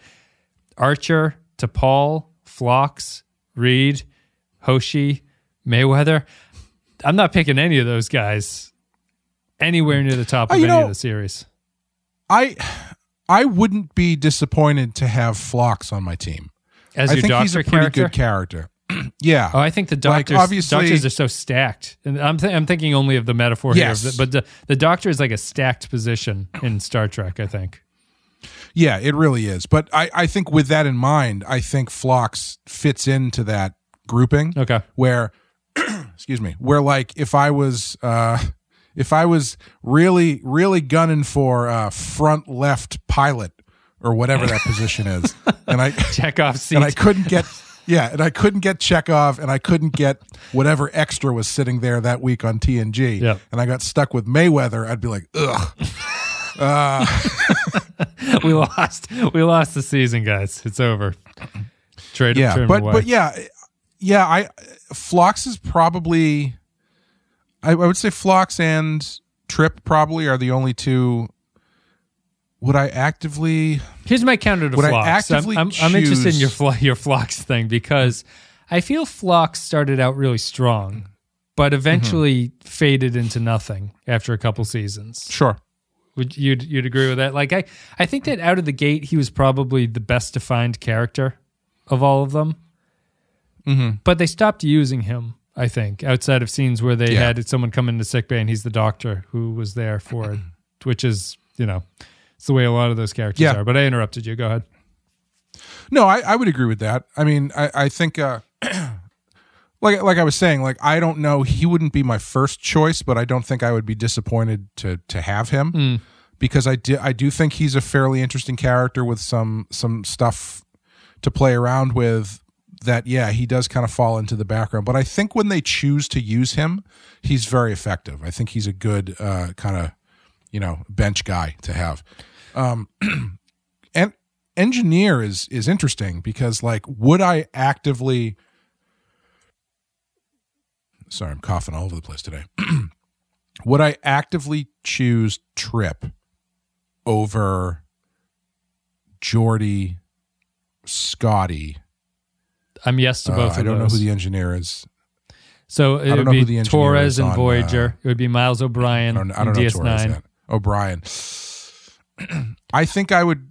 Archer, T'Pol, Phlox, Reed, Hoshi, Mayweather. I'm not picking any of those guys anywhere near the top Oh, of you any know- of the series. I I wouldn't be disappointed to have Phlox on my team. As I your think doctor he's a pretty character. good character. yeah. Oh, I think the Like, doctors, obviously- doctors are so stacked, and I'm th- I'm thinking only of the metaphor Yes. here, but the the doctor is like a stacked position in Star Trek. I think. Yeah, it really is. But I, I think with that in mind, I think Phlox fits into that grouping. Okay. Where, excuse me, where like if I was, uh, if I was really, really gunning for uh, front left pilot or whatever that position is, and I Check off seat. and I couldn't get. Yeah, and I couldn't get Chekov, and I couldn't get whatever extra was sitting there that week on TNG. Yep. And I got stuck with Mayweather. I'd be like, ugh. we lost. We lost the season, guys. It's over. Trade. yeah but away. but yeah yeah i Phlox is probably I, I would say Phlox and trip probably are the only two would i actively Here's my counter to Would I actively I'm, I'm, I'm interested in your your Phlox thing because I feel Phlox started out really strong, but eventually mm-hmm. faded into nothing after a couple seasons. sure Would you'd you'd agree with that? Like I I think that out of the gate he was probably the best defined character of all of them. Mm-hmm. But they stopped using him. I think outside of scenes where they Yeah. had someone come into sick bay and he's the doctor who was there for it, which is you know it's the way a lot of those characters Yeah. are. But I interrupted you. Go ahead. no i, I would agree with that i mean i, I think uh like like i was saying like i don't know. He wouldn't be my first choice but i don't think i would be disappointed to to have him Hmm. because I do I do think he's a fairly interesting character with some some stuff to play around with that yeah he does kind of fall into the background. But I think when they choose to use him he's very effective. I think he's a good uh, kind of you know bench guy to have. Um and engineer is is interesting because like would I actively Sorry, I'm coughing all over the place today. Would I actively choose Trip over Geordi, Scotty? I'm yes to Uh, both I don't know who the engineer is. so it would be Torres and on, Voyager. uh, it would be Miles O'Brien I don't, I don't know Torres DS9. yet. O'Brien. I think I would.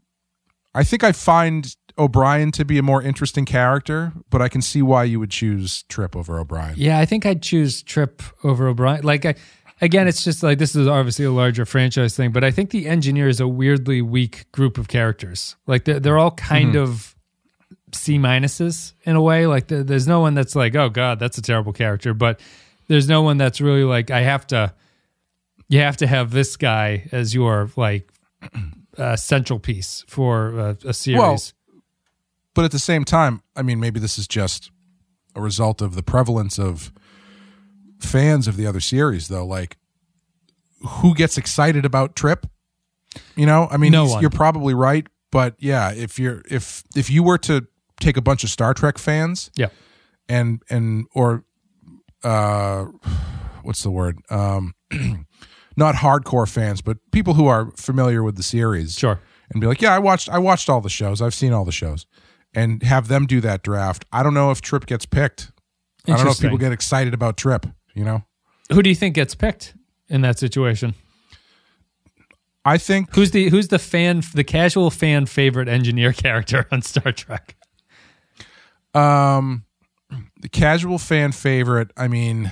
I think I find O'Brien to be a more interesting character, but I can see why you would choose Trip over O'Brien. Yeah, I think I'd choose Trip over O'Brien. Like, I, again, it's just like this is obviously a larger franchise thing, but I think the engineer is a weirdly weak group of characters. Like, they're, they're all kind Mm-hmm. of C minuses in a way. Like, there- there's no one that's like, oh, God, that's a terrible character. But there's no one that's really like, I have to, you have to have this guy as your, like, uh, central piece for uh, a series. Well, But at the same time, I mean, maybe this is just a result of the prevalence of fans of the other series, though. Like, who gets excited about Trip? You know, I mean, No you're probably right, but yeah, if you're if if you were to take a bunch of Star Trek fans yeah. and and or uh what's the word um not hardcore fans but people who are familiar with the series Sure. and be like yeah i watched i watched all the shows i've seen all the shows and have them do that draft i don't know if trip gets picked i don't know if people get excited about trip you know Who do you think gets picked in that situation? i think Who's the who's the fan the casual fan favorite engineer character on Star Trek? um the casual fan favorite i mean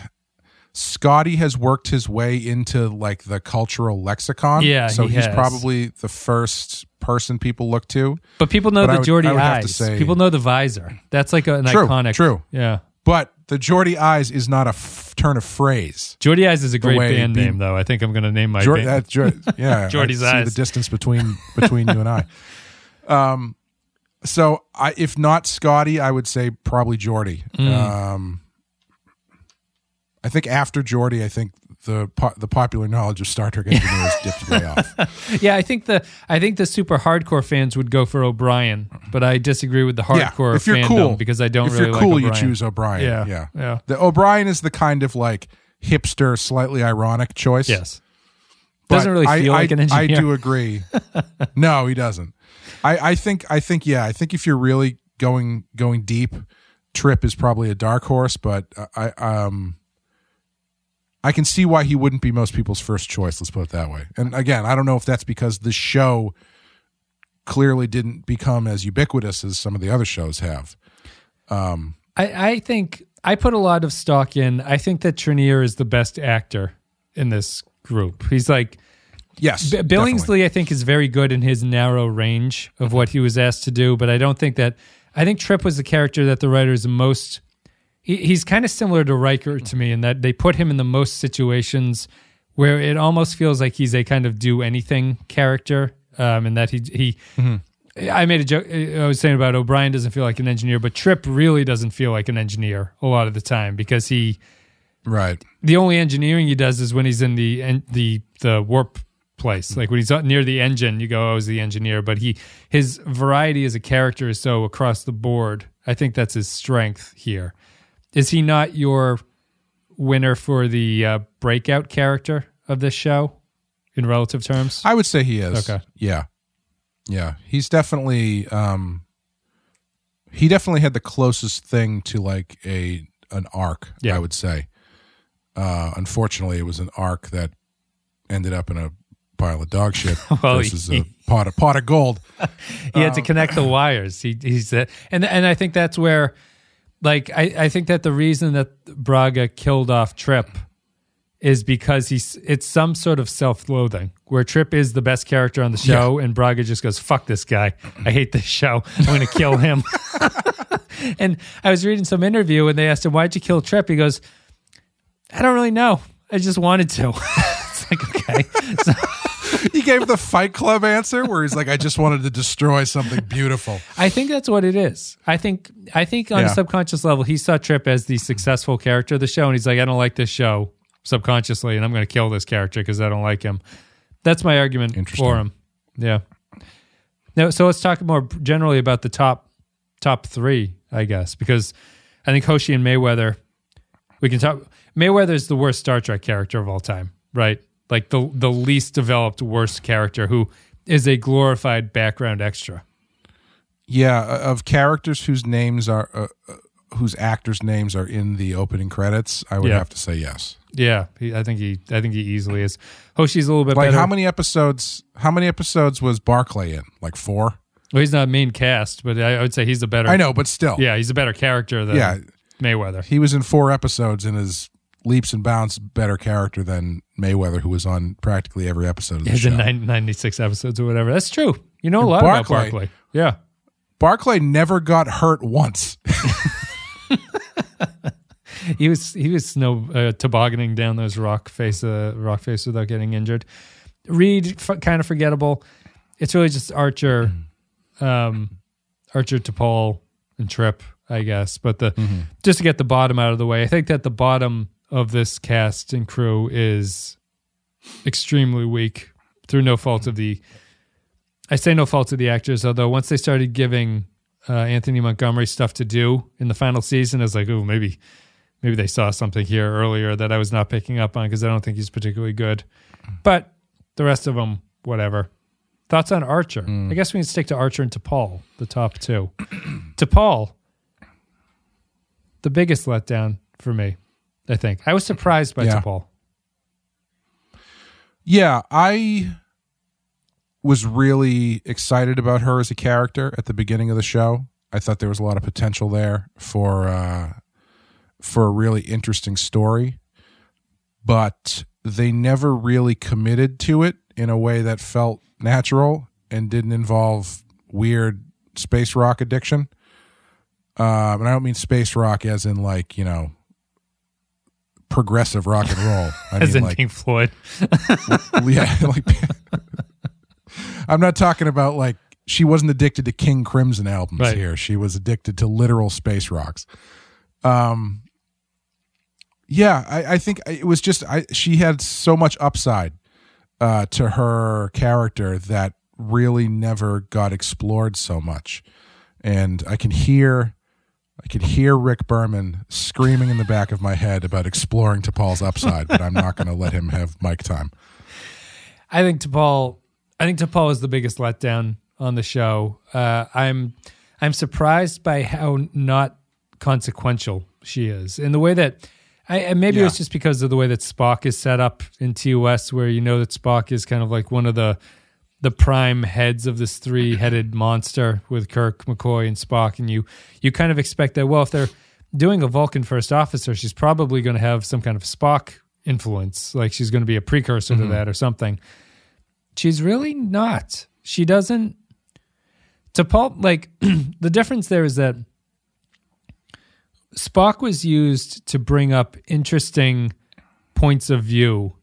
Scotty has worked his way into like the cultural lexicon. Yeah, so he he's has. probably the first person people look to. But people know But the would- Geordi I have to eyes. say- people know the visor. That's like an True, iconic. true. Yeah. But the Geordi Eyes is not a f- turn of phrase. Geordi Eyes is a great band be- name, though. I think I'm going to name my Jor- band. that, Jor- yeah, Geordi's I see eyes. the distance between between you and I. Um, so I, if not Scotty, I would say probably Geordi. Mm. Um, I think after Geordi, I think the po- the popular knowledge of Star Trek engineers dipped way off. yeah, I think the I think the super hardcore fans would go for O'Brien, but I disagree with the hardcore. yeah, if you're fandom cool, because I don't if really you're cool, like you choose O'Brien. Yeah, yeah, yeah. The O'Brien is the kind of like hipster, slightly ironic choice. Yes. But Doesn't really I- feel I, like an engineer. I do agree. no, he doesn't. I, I think I think yeah, I think if you're really going going deep, Trip is probably a dark horse, but I um I can see why he wouldn't be most people's first choice, let's put it that way. And again, I don't know if that's because the show clearly didn't become as ubiquitous as some of the other shows have. Um, I, I think I put a lot of stock in. I think that Trinneer is the best actor in this group. He's like Yes. B- definitely. Billingsley. I think is very good in his narrow range of what he was asked to do, but I don't think that. I think Trip was the character that the writers most. He, he's kind of similar to Riker to me in that they put him in the most situations where it almost feels like he's a kind of do anything character, um, and that he he. I made a joke. I was saying about O'Brien doesn't feel like an engineer, but Trip really doesn't feel like an engineer a lot of the time because he Right. the only engineering he does is when he's in the the the warp place. Like when he's near the engine, you go, "Oh, he's the engineer." But he his variety as a character is so across the board. I think that's his strength here. Is he not your winner for the uh, breakout character of this show in relative terms? I would say he is. Okay. Yeah. Yeah. He's definitely um he definitely had the closest thing to like a an arc, Yeah. I would say. Uh unfortunately it was an arc that ended up in a pile of dog shit Well, versus he- a pot of pot of gold. he had to connect the wires. He he's uh, and and I think that's where, like I I think that the reason that Braga killed off Trip is because he's it's some sort of self-loathing where Trip is the best character on the show and Braga just goes fuck this guy. I hate this show. I'm going to kill him. And I was reading some interview and they asked him why'd you kill Trip he goes I don't really know. I just wanted to. It's like okay. So, he gave the Fight Club answer where he's like, I just wanted to destroy something beautiful. I think that's what it is. I think I think on Yeah. a subconscious level, he saw Trip as the successful character of the show, and he's like, I don't like this show subconsciously, and I'm going to kill this character because I don't like him. That's my argument for him. Yeah. Now, so let's talk more generally about the top top three, I guess, because I think Hoshi and Mayweather. we can talk. Mayweather is the worst Star Trek character of all time, right? Like the the least developed, worst character who is a glorified background extra. Yeah, of characters whose names are uh, uh, whose actors' names are in the opening credits, I would Yeah. have to say yes. Yeah, he, I think he I think he easily is. Hoshi's a little bit Like better. how many episodes? How many episodes was Barclay in? Like four. well, he's not main cast, but I, I would say he's a better. I know, but still, Yeah, he's a better character than yeah. Mayweather. He was in four episodes in is leaps and bounds better character than Mayweather, who was on practically every episode of the He's show. in nine, 96 episodes or whatever. That's true. You know a lot Barclay- about Barclay. Yeah. Barclay never got hurt once. he was he was snow uh, tobogganing down those rock face uh, rock face without getting injured. Reed f- kind of forgettable. It's really just Archer, um, Archer T'Pol and Trip, I guess. But the just to get the bottom out of the way, I think that the bottom of this cast and crew is extremely weak through no fault of the. I say no fault of the actors, although once they started giving uh, Anthony Montgomery stuff to do in the final season, I was like, oh, maybe maybe they saw something here earlier that I was not picking up on because I don't think he's particularly good. But the rest of them, whatever. Thoughts on Archer? I guess we can stick to Archer and T'Pol, the top two. T'Pol, the biggest letdown for me, I think. I was surprised by Yeah. T'Pol. Yeah, I was really excited about her as a character at the beginning of the show. I thought there was a lot of potential there for uh, for a really interesting story, but they never really committed to it in a way that felt natural and didn't involve weird space rock addiction. Um, and I don't mean space rock as in like you know progressive rock and roll. I As mean in like Pink Floyd. yeah, like I'm not talking about like she wasn't addicted to King Crimson albums Right. here. She was addicted to literal space rocks. Um, yeah, I, I think it was just I. She had so much upside uh, to her character that really never got explored so much, and I can hear. I could hear Rick Berman screaming in the back of my head about exploring T'Pol's upside, but I'm not going to let him have mic time. I think T'Pol. I think T'Pol is the biggest letdown on the show. Uh, I'm I'm surprised by how not consequential she is in the way that. I, and maybe Yeah. it's just because of the way that Spock is set up in TOS, where you know that Spock is kind of like one of the the prime heads of this three headed monster with Kirk, McCoy, and Spock, and you you kind of expect that. Well, if they're doing a Vulcan first officer, she's probably going to have some kind of Spock influence, like she's going to be a precursor to mm-hmm. that or something. She's really not. She doesn't. T'Pol, like the difference there is that Spock was used to bring up interesting points of view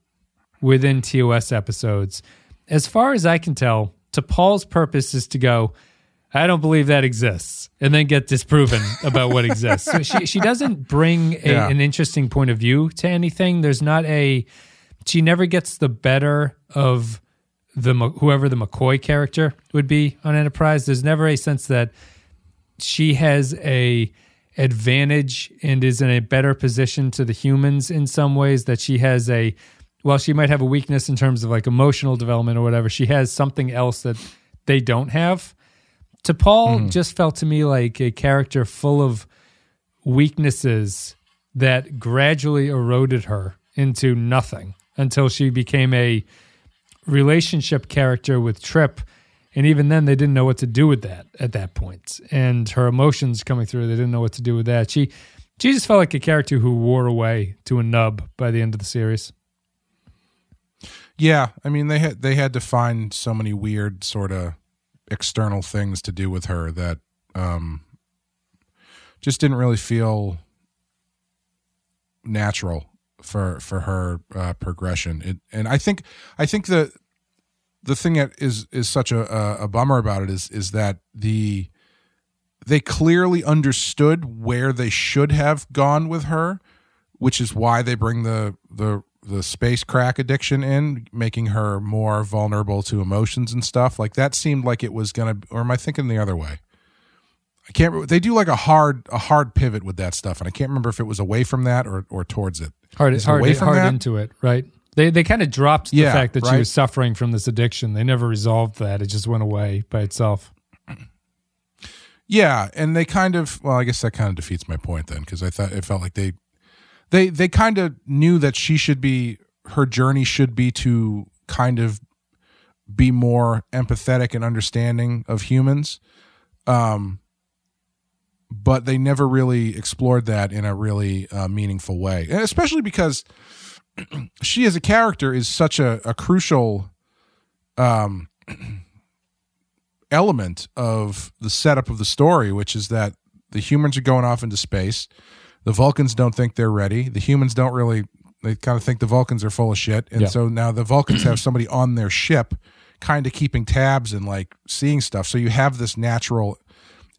within TOS episodes. As far as I can tell, T'Pol's purpose is to go, I don't believe that exists, and then get disproven about what exists. So she she doesn't bring a, Yeah. an interesting point of view to anything. There's not a she never gets the better of the whoever the McCoy character would be on Enterprise. There's never a sense that she has a advantage and is in a better position to the humans in some ways that she has a well she might have a weakness in terms of like emotional development or whatever she has something else that they don't have T'Pol hmm. just felt to me like a character full of weaknesses that gradually eroded her into nothing until she became a relationship character with Trip. And even then, they didn't know what to do with that at that point. And her emotions coming through, they didn't know what to do with that. She, she just felt like a character who wore away to a nub by the end of the series. Yeah, I mean they had they had to find so many weird sort of external things to do with her that um just didn't really feel natural for for her uh, progression. It, and I think I think the the thing that is is such a, a a bummer about it is is that the they clearly understood where they should have gone with her, which is why they bring the the the space crack addiction in, making her more vulnerable to emotions and stuff. Like that seemed like it was gonna or am I thinking the other way? I can't. They do like a hard a hard pivot with that stuff, and I can't remember if it was away from that or or towards it. hard, Is it hard, away from hard that? into it, right? They they kind of dropped the Yeah, fact that she right. was suffering from this addiction. They never resolved that. It just went away by itself. Yeah, and they kind of well, I guess that kind of defeats my point then because I thought it felt like they they they kind of knew that she should be her journey should be to kind of be more empathetic and understanding of humans. Um but they never really explored that in a really uh, meaningful way. Especially because she as a character is such a, a crucial um element of the setup of the story, which is that the humans are going off into space. The Vulcans don't think they're ready. The humans don't really, they kind of think the Vulcans are full of shit. And Yeah. so now the Vulcans have somebody on their ship kind of keeping tabs and like seeing stuff. So you have this natural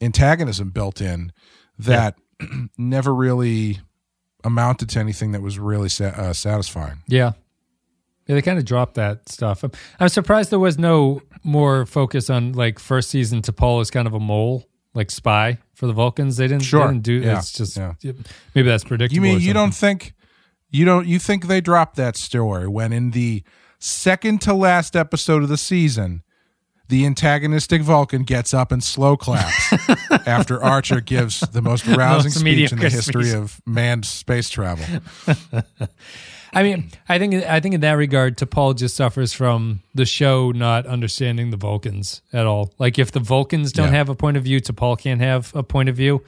antagonism built in that never really amounted to anything that was really sa- uh, satisfying. Yeah. Yeah, they kind of dropped that stuff. I'm, I'm surprised there was no more focus on like first season T'Pol as kind of a mole, like spy for the Vulcans. They didn't, Sure. they didn't do Yeah. It's just Yeah. maybe that's predictable. You mean you don't think you don't you think they dropped that story when in the second to last episode of the season the antagonistic Vulcan gets up and slow claps after Archer gives the most rousing Most speech in the history speech. of manned space travel. I mean, I think I think in that regard, T'Pol just suffers from the show not understanding the Vulcans at all. Like if the Vulcans don't Yeah. have a point of view, T'Pol can't have a point of view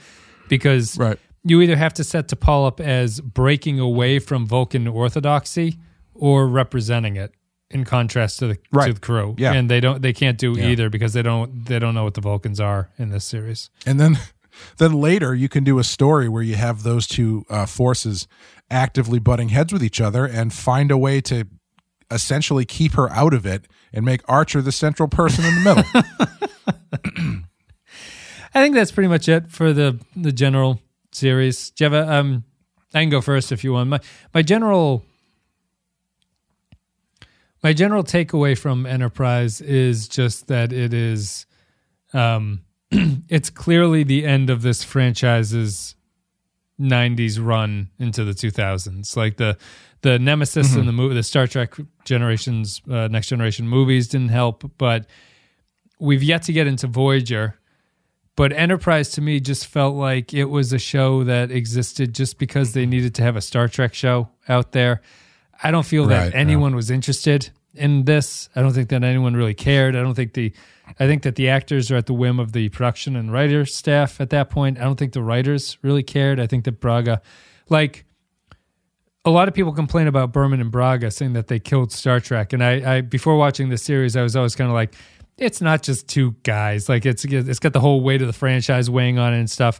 because Right. you either have to set T'Pol up as breaking away from Vulcan orthodoxy or representing it. In contrast to the to the crew, Yeah. and they don't they can't do Yeah. either because they don't they don't know what the Vulcans are in this series. And then then later you can do a story where you have those two uh, forces actively butting heads with each other and find a way to essentially keep her out of it and make Archer the central person in the middle. I think that's pretty much it for the the general series. Do you have a, um, I can go first if you want. My my general my general takeaway from Enterprise is just that it is, um, it's clearly the end of this franchise's '90s run into the 2000s. Like the the Nemesis and the movie, the Star Trek generations, uh, Next Generation movies didn't help, but we've yet to get into Voyager but Enterprise to me just felt like it was a show that existed just because they needed to have a Star Trek show out there. I don't feel Right, that anyone was interested in this. I don't think that anyone really cared. I don't think the I think that the actors are at the whim of the production and writer staff at that point. I don't think the writers really cared. I think that Braga like a lot of people complain about Berman and Braga saying that they killed Star Trek. And I, I before watching this series, I was always kind of like, it's not just two guys. Like it's it's got the whole weight of the franchise weighing on it and stuff.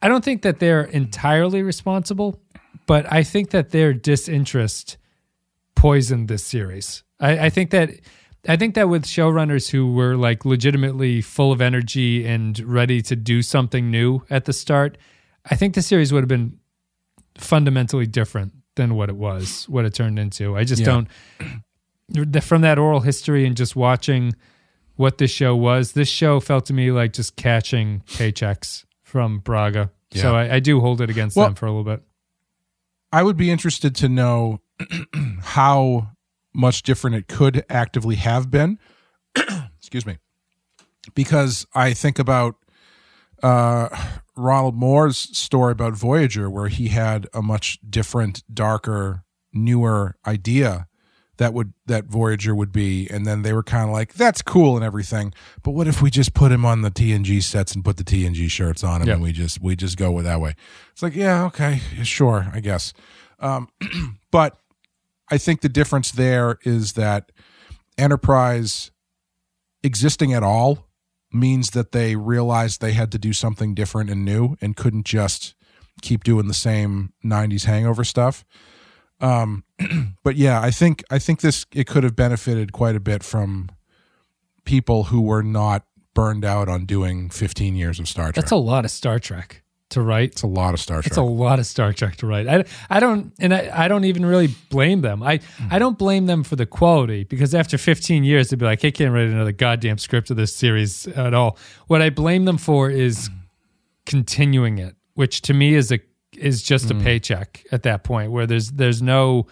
I don't think that they're entirely responsible, but I think that their disinterest poisoned this series. I, I think that I think that with showrunners who were like legitimately full of energy and ready to do something new at the start, I think the series would have been fundamentally different than what it was, what it turned into. I just Yeah. don't from that oral history and just watching what this show was, this show felt to me like just catching paychecks from Braga. So I, I do hold it against Well- them for a little bit. I would be interested to know how much different it could actively have been. Excuse me. Because I think about uh, Ronald Moore's story about Voyager, where he had a much different, darker, newer idea that would that Voyager would be, and then they were kind of like, "That's cool and everything, but what if we just put him on the TNG sets and put the TNG shirts on him, Yeah. and we just we just go with that way?" It's like, yeah, okay, sure, I guess. Um, but I think the difference there is that Enterprise existing at all means that they realized they had to do something different and new and couldn't just keep doing the same 90s hangover stuff. Um, but yeah, I think I think this it could have benefited quite a bit from people who were not burned out on doing 15 years of Star Trek. That's a lot of Star Trek. To write. It's a lot of Star Trek. It's a lot of Star Trek to write. I, I don't, and I, I don't even really blame them. I, mm-hmm. I don't blame them for the quality because after 15 years, they'd be like, I can't write another goddamn script of this series at all. What I blame them for is mm-hmm. continuing it, which to me is a is just a mm-hmm. paycheck at that point where there's there's no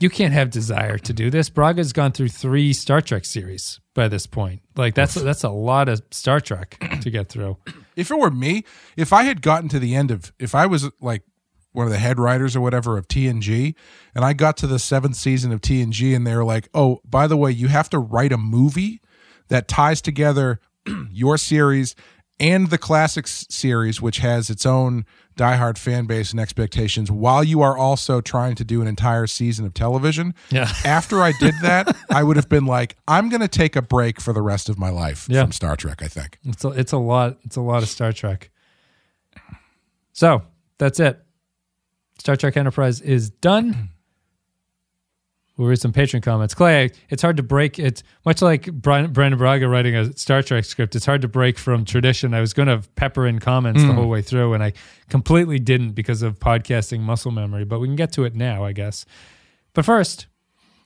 you can't have desire to do this. Braga's gone through three Star Trek series by this point. Like that's that's a lot of Star Trek to get through. If it were me, if I had gotten to the end of, if I was like one of the head writers or whatever of TNG, and I got to the seventh season of TNG, and they're like, "Oh, by the way, you have to write a movie that ties together your series and the classics series, which has its own diehard fan base and expectations, while you are also trying to do an entire season of television." Yeah. After I did that, I would have been like, "I'm going to take a break for the rest of my life Yeah. from Star Trek." I think. It's a, it's a lot. It's a lot of Star Trek. So that's it. Star Trek Enterprise is done. We'll read some patron comments. Clay, it's hard to break. It's much like Brian, Brannon Braga writing a Star Trek script. It's hard to break from tradition. I was going to pepper in comments the hmm. whole way through, and I completely didn't because of podcasting muscle memory. But we can get to it now, I guess. But first,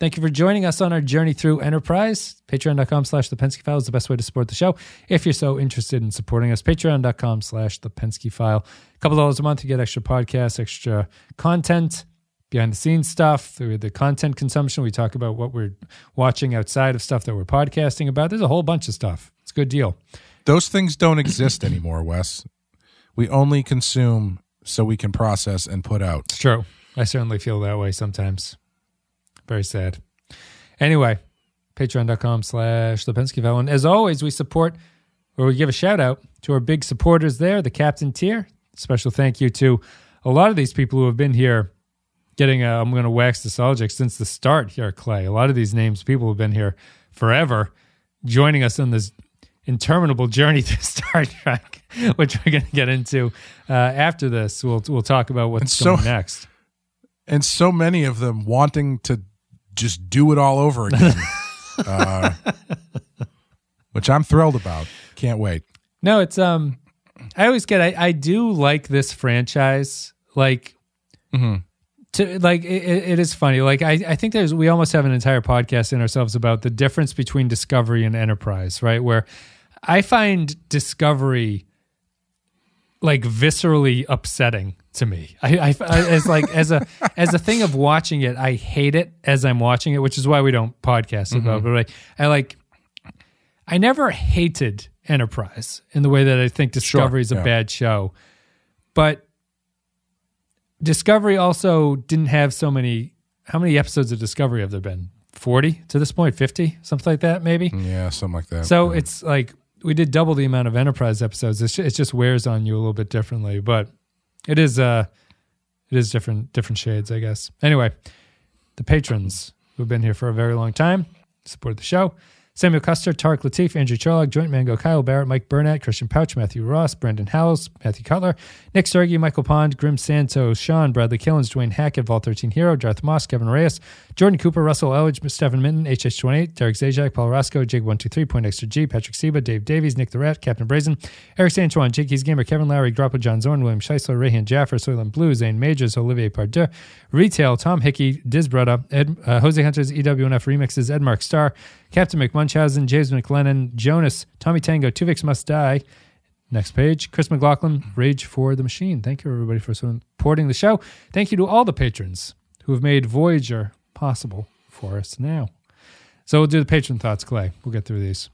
Thank you for joining us on our journey through Enterprise. Patreon.com slash the Pensky File is the best way to support the show. If you're so interested in supporting us, patreon.com slash the Pensky File. A couple dollars a month, you get extra podcasts, extra content, behind the scenes stuff, through the content consumption. We talk about what we're watching outside of stuff that we're podcasting about. There's a whole bunch of stuff. It's a good deal. Those things don't exist anymore, Wes. We only consume so we can process and put out. It's true. I certainly feel that way sometimes. Very sad. Anyway, patreon.com slash Lipinski. And as always, we support or we give a shout out to our big supporters there, the captain tier. Special thank you to a lot of these people who have been here getting, i I'm going to wax the nostalgic since the start here, Clay. A lot of these names, people have been here forever, joining us on this interminable journey through Star Trek, which we're going to get into uh, after this. We'll, we'll talk about what's so- going next. And so many of them wanting to just do it all over again, uh, which I'm thrilled about. Can't wait. No, it's um I always get I, I do like this franchise. Like to like it, it is funny. Like I, I think there's we almost have an entire podcast in ourselves about the difference between Discovery and Enterprise, right? Where I find Discovery like viscerally upsetting to me. I, I, I as like as a as a thing of watching it, I hate it as I'm watching it, which is why we don't podcast about. Mm-hmm. it. But like I like I never hated Enterprise in the way that I think Discovery is a yeah. bad show. But Discovery also didn't have so many. How many episodes of Discovery have there been? 40 to this point, 50, something like that, maybe? Yeah, something like that. So it's like we did double the amount of Enterprise episodes. It's, it just wears on you a little bit differently, but it is uh it is different different shades, I guess. Anyway, the patrons who've been here for a very long time support the show. Samuel Custer, Tarek Latif, Andrew Charlock, Joint Mango, Kyle Barrett, Mike Burnett, Christian Pouch, Matthew Ross, Brendan Howells, Matthew Cutler, Nick Sergi, Michael Pond, Grim Santos, Sean, Bradley Killens, Dwayne Hackett, Vault 13 Hero, Darth Moss, Kevin Reyes, Jordan Cooper, Russell Elledge, Stephen Minton, HH28, Derek Zajac, Paul Roscoe, Jig123, Point Extra G, Patrick Seba, Dave Davies, Nick the Rat, Captain Brazen, Eric Sanchuan, Jakey's Gamer, Kevin Lowry, Dropper, John Zorn, William Scheisler, Rayhan Jaffer, Soylent Blue, Zane Majors, Olivier Pardue, Retail, Tom Hickey, Diz Ed, uh, Jose Hunter's EWNF Remixes, Ed Mark Starr, Captain McMunchausen, James McLennan, Jonas, Tommy Tango, Tuvix Must Die. Next page, Chris McLaughlin, Rage for the Machine. Thank you, everybody, for supporting the show. Thank you to all the patrons who have made Voyager possible for us now. So we'll do the patron thoughts, Clay. We'll get through these.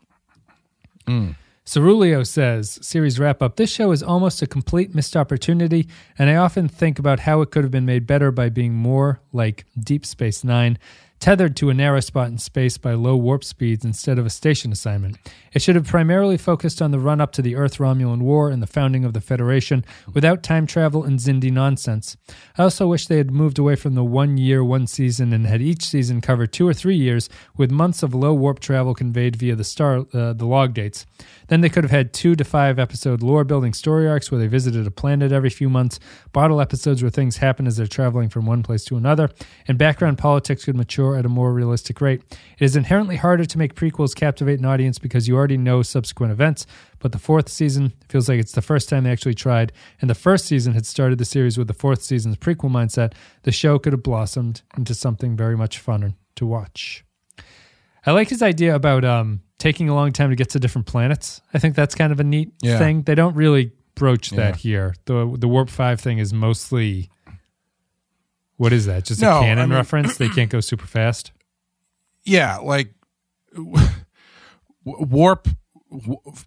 Mm. Cerulio says, series wrap up. This show is almost a complete missed opportunity, and I often think about how it could have been made better by being more like Deep Space Nine, tethered to a narrow spot in space by low warp speeds instead of a station assignment. It should have primarily focused on the run up to the Earth Romulan War and the founding of the Federation without time travel and Xindi nonsense. I also wish they had moved away from the one year, one season and had each season cover two or three years with months of low warp travel conveyed via the star uh, the log dates. Then they could have had two to five episode lore building story arcs where they visited a planet every few months, bottle episodes where things happen as they're traveling from one place to another, and background politics could mature at a more realistic rate. It is inherently harder to make prequels captivate an audience because you already know subsequent events, but the fourth season feels like it's the first time they actually tried, and the first season had started the series with the fourth season's prequel mindset. The show could have blossomed into something very much funner to watch. I like his idea about um, taking a long time to get to different planets. I think that's kind of a neat Yeah. thing. They don't really broach that here. The the warp five thing is mostly what is that? Just No, a canon I mean- reference? They can't go super fast. yeah, like warp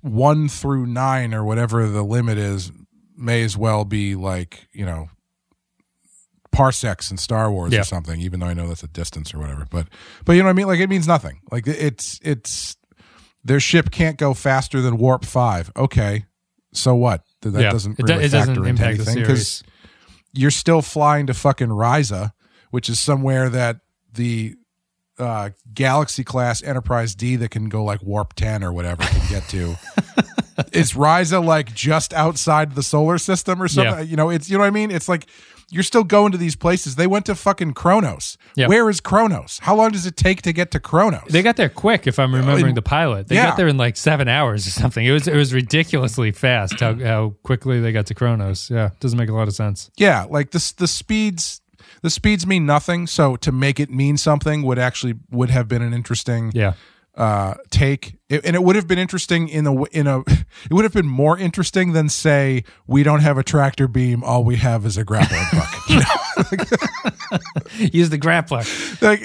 one through nine or whatever the limit is may as well be like you know parsecs in Star Wars Yeah. or something. Even though I know that's a distance or whatever, but but you know what I mean. Like it means nothing. Like it's it's their ship can't go faster than warp five. Okay, so what? That Yeah. doesn't It do- really it doesn't factor into impact the anything because you're still flying to fucking Risa, which is somewhere that the uh, Galaxy class Enterprise D that can go like warp 10 or whatever can get to. is Risa like just outside the solar system or something? Yeah. You know, it's you know what I mean? It's like you're still going to these places. They went to fucking Kronos. Yeah. Where is Kronos? How long does it take to get to Kronos? They got there quick, if I'm remembering in- the pilot. They yeah. got there in like seven hours or something. It was it was ridiculously fast how how quickly they got to Kronos. Yeah, doesn't make a lot of sense. yeah, like the the speeds the speeds mean nothing. So to make it mean something would actually would have been an interesting Yeah, uh, take, It- and it would have been interesting in a in a. It would have been more interesting than say we don't have a tractor beam, all we have is a grappling hook. You know? use the grappler. like,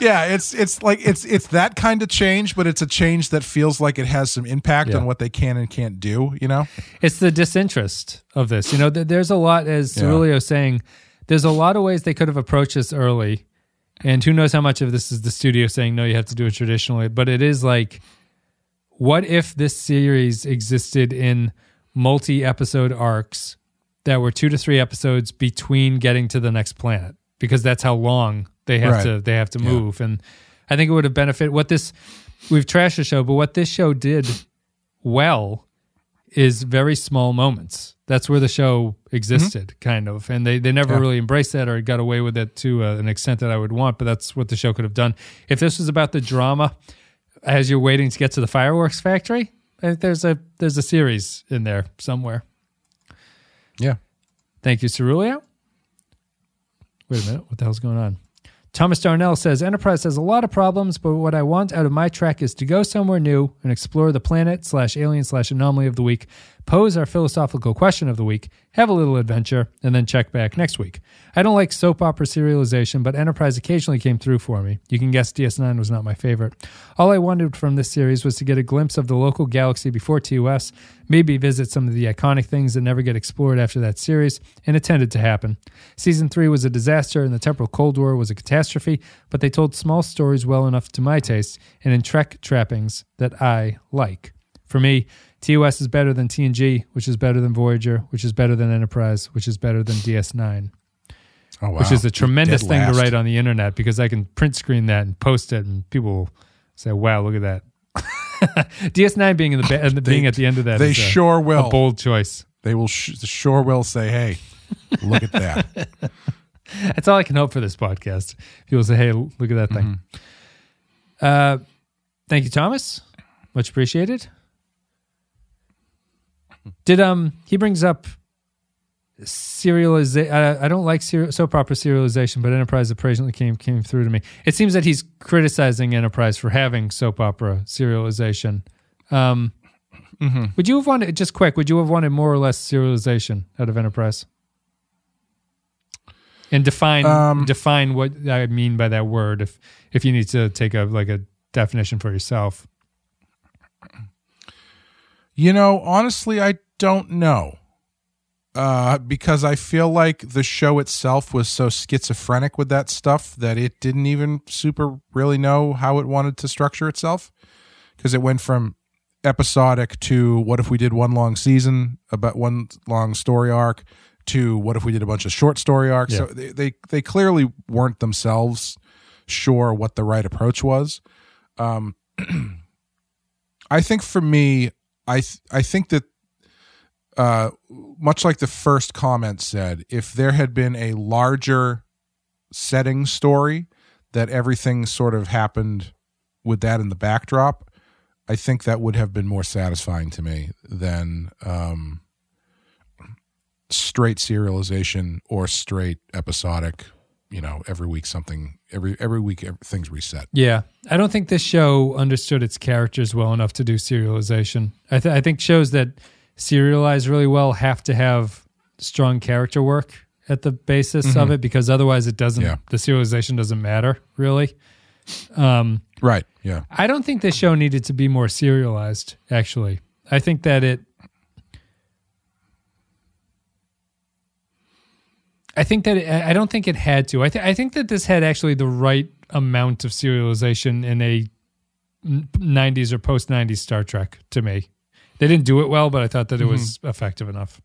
yeah, it's it's like it's it's that kind of change, but it's a change that feels like it has some impact Yeah. on what they can and can't do. You know? It's the disinterest of this. You know, th- there's a lot, as Yeah. Cerulio saying, there's a lot of ways they could have approached this early. And who knows how much of this is the studio saying, no, you have to do it traditionally. But it is like, what if this series existed in multi episode arcs that were two to three episodes between getting to the next planet? Because that's how long they have Right. to they have to move. And I think it would have benefited what this we've trashed the show, but what this show did well is very small moments. That's where the show existed, kind of, and they they never Yeah. really embraced that or got away with it to uh, an extent that I would want. But that's what the show could have done. If this was about the drama as you're waiting to get to the fireworks factory, think there's a there's a series in there somewhere. Yeah. Thank you, Cerulio. Wait a minute, what the hell's going on? Thomas Darnell says Enterprise has a lot of problems, but what I want out of my trek is to go somewhere new and explore the planet slash alien slash anomaly of the week, pose our philosophical question of the week, have a little adventure, and then check back next week. I don't like soap opera serialization, but Enterprise occasionally came through for me. You can guess DS9 was not my favorite. All I wanted from this series was to get a glimpse of the local galaxy before TOS, maybe visit some of the iconic things that never get explored after that series, and it tended to happen. Season 3 was a disaster, and the Temporal Cold War was a catastrophe, but they told small stories well enough to my taste and in Trek trappings that I like. For me, TOS is better than TNG, which is better than Voyager, which is better than Enterprise, which is better than DS9 Oh wow. which is a tremendous thing to write on the internet because I can print screen that and post it, and people will say, "Wow, look at that." DS9 being in the ba- being at the end of that They is a, sure will. a bold choice. They will sh- sure will say, "Hey, look at that." That's all I can hope for this podcast. People say, "Hey, look at that thing." Uh, thank you, Thomas. Much appreciated. Did um he brings up serialization? I, I don't like ser- soap opera serialization, but Enterprise apparently came came through to me. It seems that he's criticizing Enterprise for having soap opera serialization. Um, Would you have wanted just quick? Would you have wanted more or less serialization out of Enterprise? And define Um, define what I mean by that word. If if you need to take a like a definition for yourself. You know, honestly, I don't know. Uh, because I feel like the show itself was so schizophrenic with that stuff that it didn't even super really know how it wanted to structure itself. Because it went from episodic to what if we did one long season about one long story arc to what if we did a bunch of short story arcs. So they, they they clearly weren't themselves sure what the right approach was. Um, I think for me, I th- I think that uh, much like the first comment said, if there had been a larger setting story that everything sort of happened with that in the backdrop, I think that would have been more satisfying to me than um, straight serialization or straight episodic. You know, every week something every every week things reset. Yeah, I don't think this show understood its characters well enough to do serialization. I, th- I think shows that serialize really well have to have strong character work at the basis mm-hmm. of it because otherwise it doesn't yeah. the serialization doesn't matter really. Um, right. Yeah. I don't think this show needed to be more serialized. Actually, I think that it I think that it, I don't think it had to. I, th- I think that this had actually the right amount of serialization in a 90s or post 90s Star Trek to me. They didn't do it well, but I thought that it mm-hmm. was effective enough.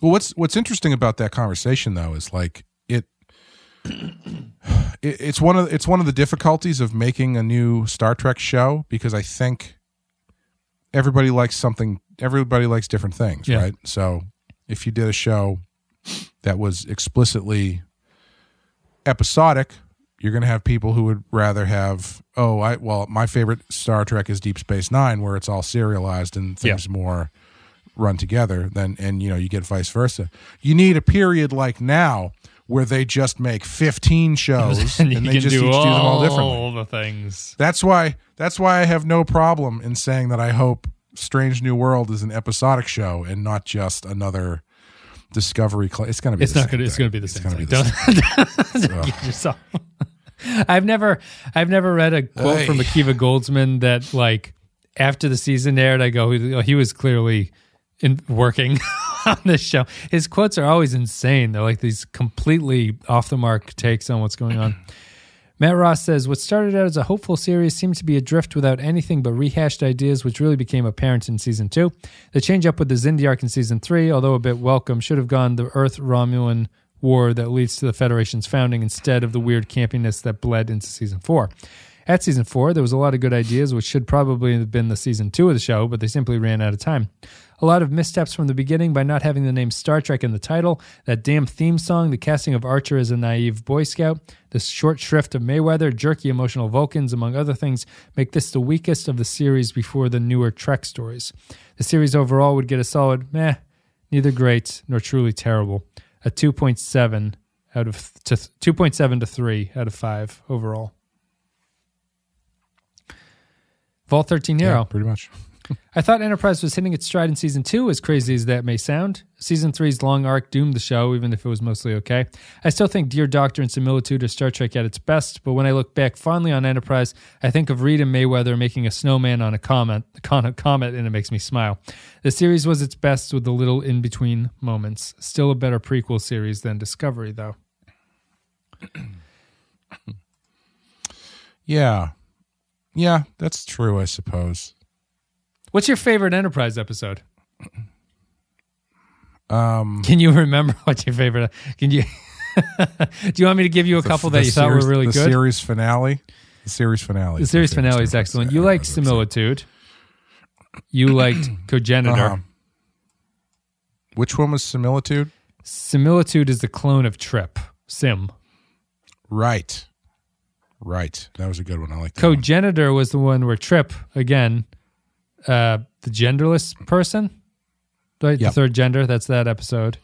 Well, what's what's interesting about that conversation though is like it, it it's one of it's one of the difficulties of making a new Star Trek show because I think everybody likes something everybody likes different things, yeah. right? So if you did a show that was explicitly episodic, you're going to have people who would rather have oh I well my favorite Star Trek is Deep Space 9 where it's all serialized and things yeah. more run together then and you know you get vice versa. You need a period like now where they just make 15 shows and, and they just do, each do them all differently. All the things. That's why that's why I have no problem in saying that I hope Strange New World is an episodic show and not just another Discovery. Cl- it's gonna be. It's not gonna. It's gonna be the it's same thing. Don't, don't get yourself. I've never, I've never read a quote from Akiva Goldsman that like after the season aired, I go, he was clearly in working on this show. His quotes are always insane. They're like these completely off the mark takes on what's going on. Matt Ross says, What started out as a hopeful series seemed to be adrift without anything but rehashed ideas, which really became apparent in season two. The change up with the Xindi arc in season three, although a bit welcome, should have gone the Earth Romulan war that leads to the Federation's founding instead of the weird campiness that bled into season four. At season four, there was a lot of good ideas, which should probably have been the season two of the show, but they simply ran out of time. A lot of missteps from the beginning by not having the name Star Trek in the title, that damn theme song, the casting of Archer as a naive Boy Scout, the short shrift of Mayweather, jerky emotional Vulcans, among other things, make this the weakest of the series before the newer Trek stories. The series overall would get a solid meh, neither great nor truly terrible. A 2.7 out of to 2.7 to 3 out of 5 overall. Vault 13 Nero. Yeah, pretty much. I thought Enterprise was hitting its stride in season two, as crazy as that may sound. Season three's long arc doomed the show, even if it was mostly okay. I still think Dear Doctor and Similitude are Star Trek at its best, but when I look back fondly on Enterprise, I think of Reed and Mayweather making a snowman on a comet, on a comet, and it makes me smile. The series was its best with the little in between moments. Still a better prequel series than Discovery, though. yeah. Yeah, that's true, I suppose. What's your favorite Enterprise episode? Um, can you remember what's your favorite? Can you? do you want me to give you a couple that you series, thought were really the good? Series finale. The series finale. The series finale is excellent. You like Similitude. You liked Cogenitor. Uh-huh. Which one was Similitude? Similitude is the clone of Trip. Sim. Right. Right. That was a good one. I like that. Cogenitor one. was the one where Trip again uh, the genderless person, right? Yep. The third gender. That's that episode.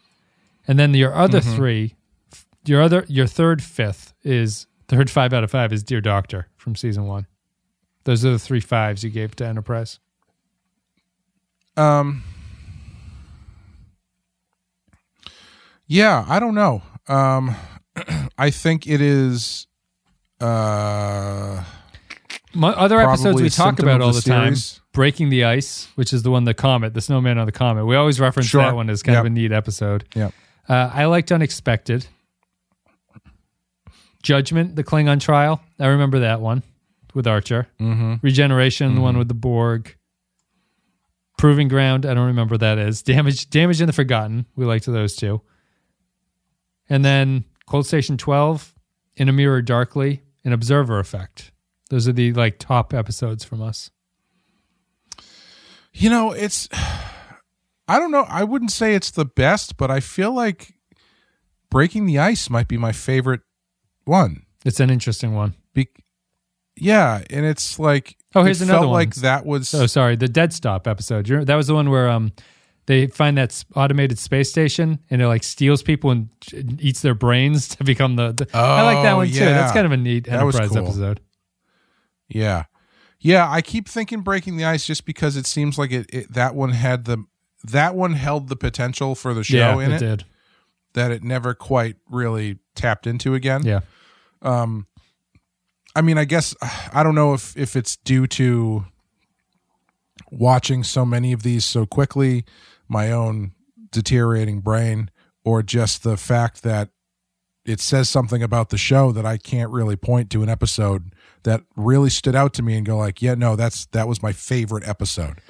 And then your other mm-hmm. three, your other, your third, fifth is third five out of five is Dear Doctor from season one. Those are the three fives you gave to Enterprise. Um. Yeah, I don't know. Um, I think it is. Uh, My other episodes we talk about all the, the time Breaking the Ice, which is the one, the comet, the snowman on the comet. We always reference sure. that one as kind of a neat episode. Yeah. Uh, I liked Unexpected. Judgment, the Klingon trial. I remember that one with Archer. Mm-hmm. Regeneration, the one mm-hmm. with the Borg. Proving Ground, I don't remember what that is. Damage, Damage in the Forgotten. We liked those two. And then Cold Station 12, In a Mirror Darkly, and Observer Effect. Those are the like top episodes from us. You know, it's I don't know. I wouldn't say it's the best, but I feel like Breaking the Ice might be my favorite one. It's an interesting one. Be- yeah, and it's like Oh, here's another felt one. like that was Oh, sorry, the Dead Stop episode. That was the one where um they find that automated space station and it like steals people and eats their brains to become the. the- I like that Oh, one too. That's kind of a neat That Enterprise cool. episode. Yeah. Yeah, I keep thinking Breaking the Ice just because it seems like it, it that one had the that one held the potential for the show yeah, in it, it, did. that it never quite really tapped into again. Yeah, Um I mean, I guess I don't know if if it's due to watching so many of these so quickly, my own deteriorating brain or just the fact that it says something about the show that I can't really point to an episode that really stood out to me and go like, yeah, no, that's that was my favorite episode.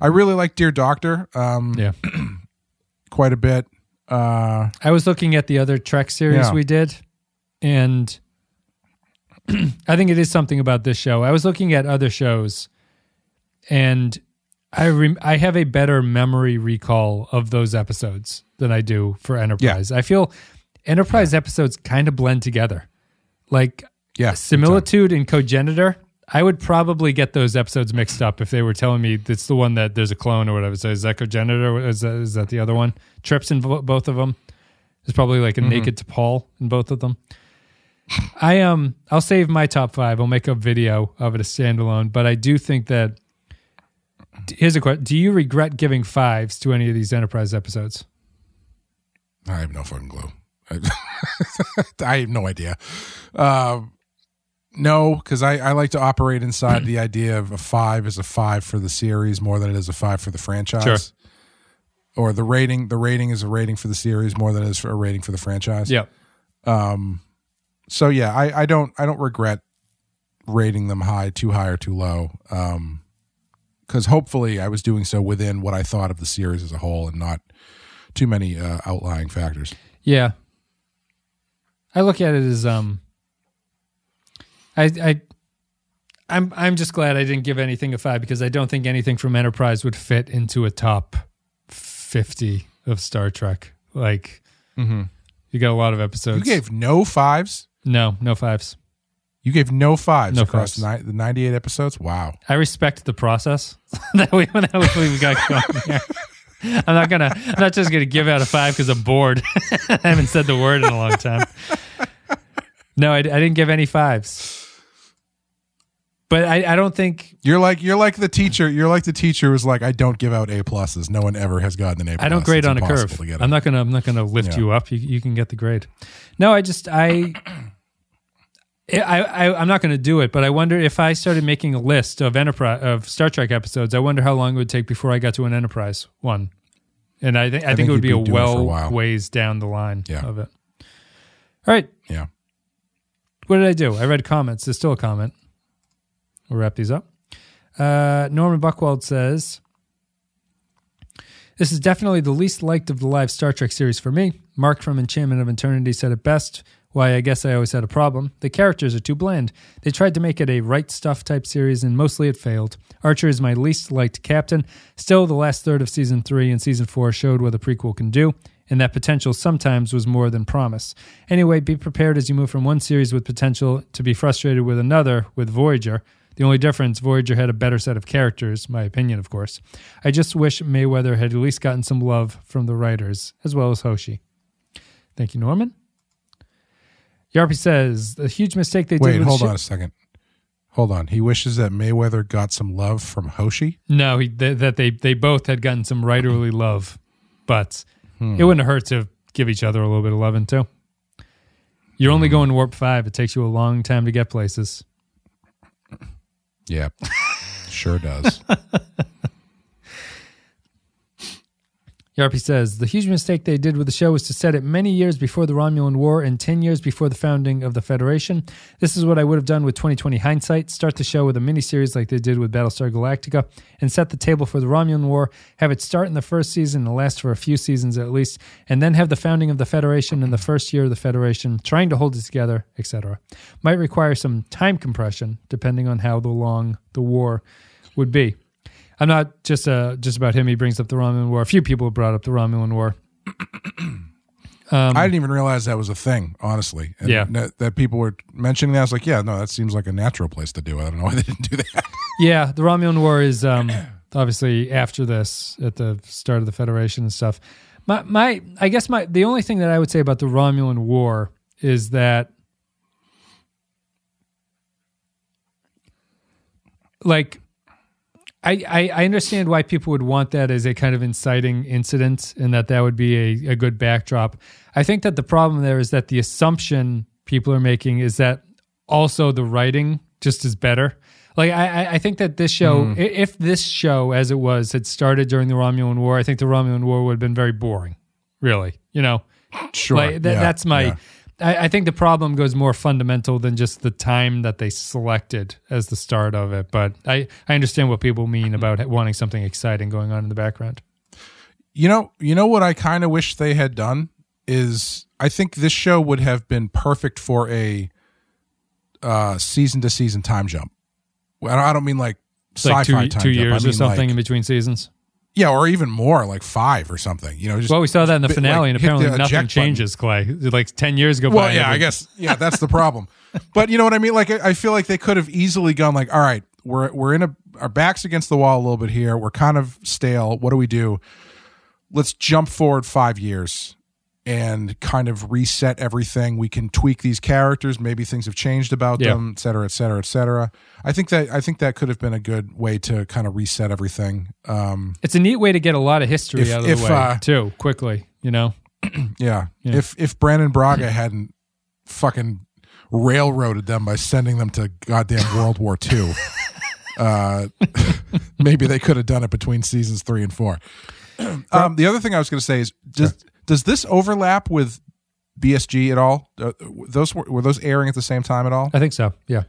I really like Dear Doctor, um, yeah. quite a bit. Uh, I was looking at the other Trek series Yeah. we did, and I think it is something about this show. I was looking at other shows, and I rem- I have a better memory recall of those episodes than I do for Enterprise. I feel Enterprise episodes kind of blend together, like yeah, similitude and cogenitor. I would probably get those episodes mixed up if they were telling me it's the one that there's a clone or whatever. So is that cogenitor? Or is that, is that the other one? Trips in vo- both of them. There's probably like a naked T'Pol in both of them. I um I'll save my top five. I'll make a video of it a standalone. But I do think that here's a question: Do you regret giving fives to any of these Enterprise episodes? I have no fucking clue. I, I have no idea. Um, no, because I, I like to operate inside the idea of a five is a five for the series more than it is a five for the franchise. Sure. Or the rating, the rating is a rating for the series more than it is for a rating for the franchise. Yeah. So yeah, I, I don't I don't regret rating them high, too high or too low. Um, because hopefully I was doing so within what I thought of the series as a whole and not too many uh, outlying factors. Yeah. I look at it as um I I I'm I'm just glad I didn't give anything a 5 because I don't think anything from Enterprise would fit into a top 50 of Star Trek. Like mm-hmm. you got a lot of episodes. You gave no fives. no, no fives. You gave no fives No across fives. Ni- the 98 episodes. Wow. I respect the process that we that we got going here. I'm not gonna. I'm not just gonna give out a five because I'm bored. I haven't said the word in a long time. No, I, I didn't give any fives. But I, I don't think You're like you're like the teacher. You're like the teacher who's like, I don't give out A pluses. No one ever has gotten an A. I don't grade It's on a curve. to get it. I'm not gonna. I'm not gonna lift Yeah. you up. You, you can get the grade. No, I just I. I, I I'm not going to do it, but I wonder if I started making a list of enterprise of Star Trek episodes. I wonder how long it would take before I got to an Enterprise one, and I think I, think, think it would be, be a for a well ways down the line Yeah. of it. All right, yeah. what did I do? I read comments. There's still a comment. We'll wrap these up. Uh, Norman Buckwald says, This is definitely the least liked of the live Star Trek series for me. Mark from Enchantment of Eternity said it best. Why, I guess I always had a problem. The characters are too bland. They tried to make it a right stuff type series, and mostly it failed. Archer is my least liked captain. Still, the last third of season three and season four showed what a prequel can do, and that potential sometimes was more than promise. Anyway, be prepared as you move from one series with potential to be frustrated with another with Voyager. The only difference, Voyager had a better set of characters, my opinion, of course. I just wish Mayweather had at least gotten some love from the writers, as well as Hoshi. Thank you, Norman. Yarpy says the huge mistake they did. Wait, hold on a second. Hold on. He wishes that Mayweather got some love from Hoshi. No, he, th- that they they both had gotten some writerly love, but Hmm. it wouldn't hurt to give each other a little bit of loving too. You're only going to warp five. It takes you a long time to get places. Yeah, sure does. Yarpy says the huge mistake they did with the show was to set it many years before the Romulan War and 10 years before the founding of the Federation. This is what I would have done with 2020 hindsight. Start the show with a miniseries like they did with Battlestar Galactica and set the table for the Romulan War. Have it start in the first season and last for a few seasons at least, and then have the founding of the Federation in the first year of the Federation, trying to hold it together, etc. Might require some time compression depending on how long the war would be. I'm not just uh just about him. He brings up the Romulan War. A few people have brought up the Romulan War. I didn't even realize that was a thing, honestly. And Yeah. That, that people were mentioning that. I was like, yeah, no, that seems like a natural place to do it. I don't know why they didn't do that. Yeah, the Romulan War is um, obviously after this, at the start of the Federation and stuff. My, my, I guess my the only thing that I would say about the Romulan War is that, like, I, I I understand why people would want that as a kind of inciting incident, and that that would be a, a good backdrop. I think that the problem there is that the assumption people are making is that also the writing just is better. Like I, I- think that this show, hmm. i if this show as it was had started during the Romulan War, I think the Romulan War would have been very boring. Really, you know, Sure. like that, yeah, that's my. yeah. I, I think the problem goes more fundamental than just the time that they selected as the start of it. But I, I understand what people mean about wanting something exciting going on in the background. You know, you know what I kind of wish they had done is I think this show would have been perfect for a uh, season to season time jump. Well, I don't mean like It's sci-fi two, time two jump. I years or something like- in between seasons. Yeah, or even more, like five or something. You know, just Well, we saw that in the bit, finale, like, and the apparently nothing changes. Clay, like ten years go Well, by. yeah, every- I guess yeah, that's the problem. but you know what I mean? Like I, I feel like they could have easily gone like, all right, we're we're in a our backs against the wall a little bit here. We're kind of stale. What do we do? Let's jump forward five years and kind of reset everything. We can tweak these characters. Maybe things have changed about Yeah. them, et cetera, et cetera, et cetera. I think that I think that could have been a good way to kind of reset everything. Um, It's a neat way to get a lot of history If- out of if, the way uh, too, quickly. You know, Yeah. Yeah. If if Brannon Braga hadn't fucking railroaded them by sending them to goddamn World War II, uh, maybe they could have done it between seasons three and four. Um, the other thing I was going to say is does does this overlap with BSG at all? Uh, those were, were those airing at the same time at all? I think so. Yeah,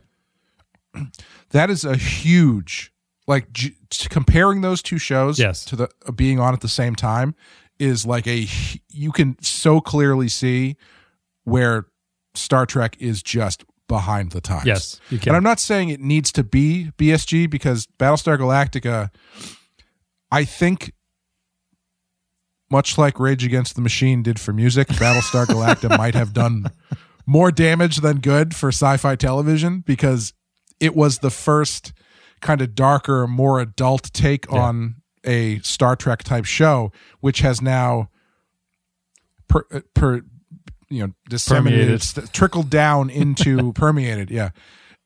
That is a huge like j- comparing those two shows Yes. to the uh, being on at the same time is like a you can so clearly see where Star Trek is just behind the times. yes, you can. And I'm not saying it needs to be BSG because Battlestar Galactica I think much like Rage Against the Machine did for music, Battlestar Galactica might have done more damage than good for sci-fi television because it was the first kind of darker, more adult take Yeah. on a Star Trek type show, which has now per, uh, per you know disseminated, st- trickled down into permeated, yeah,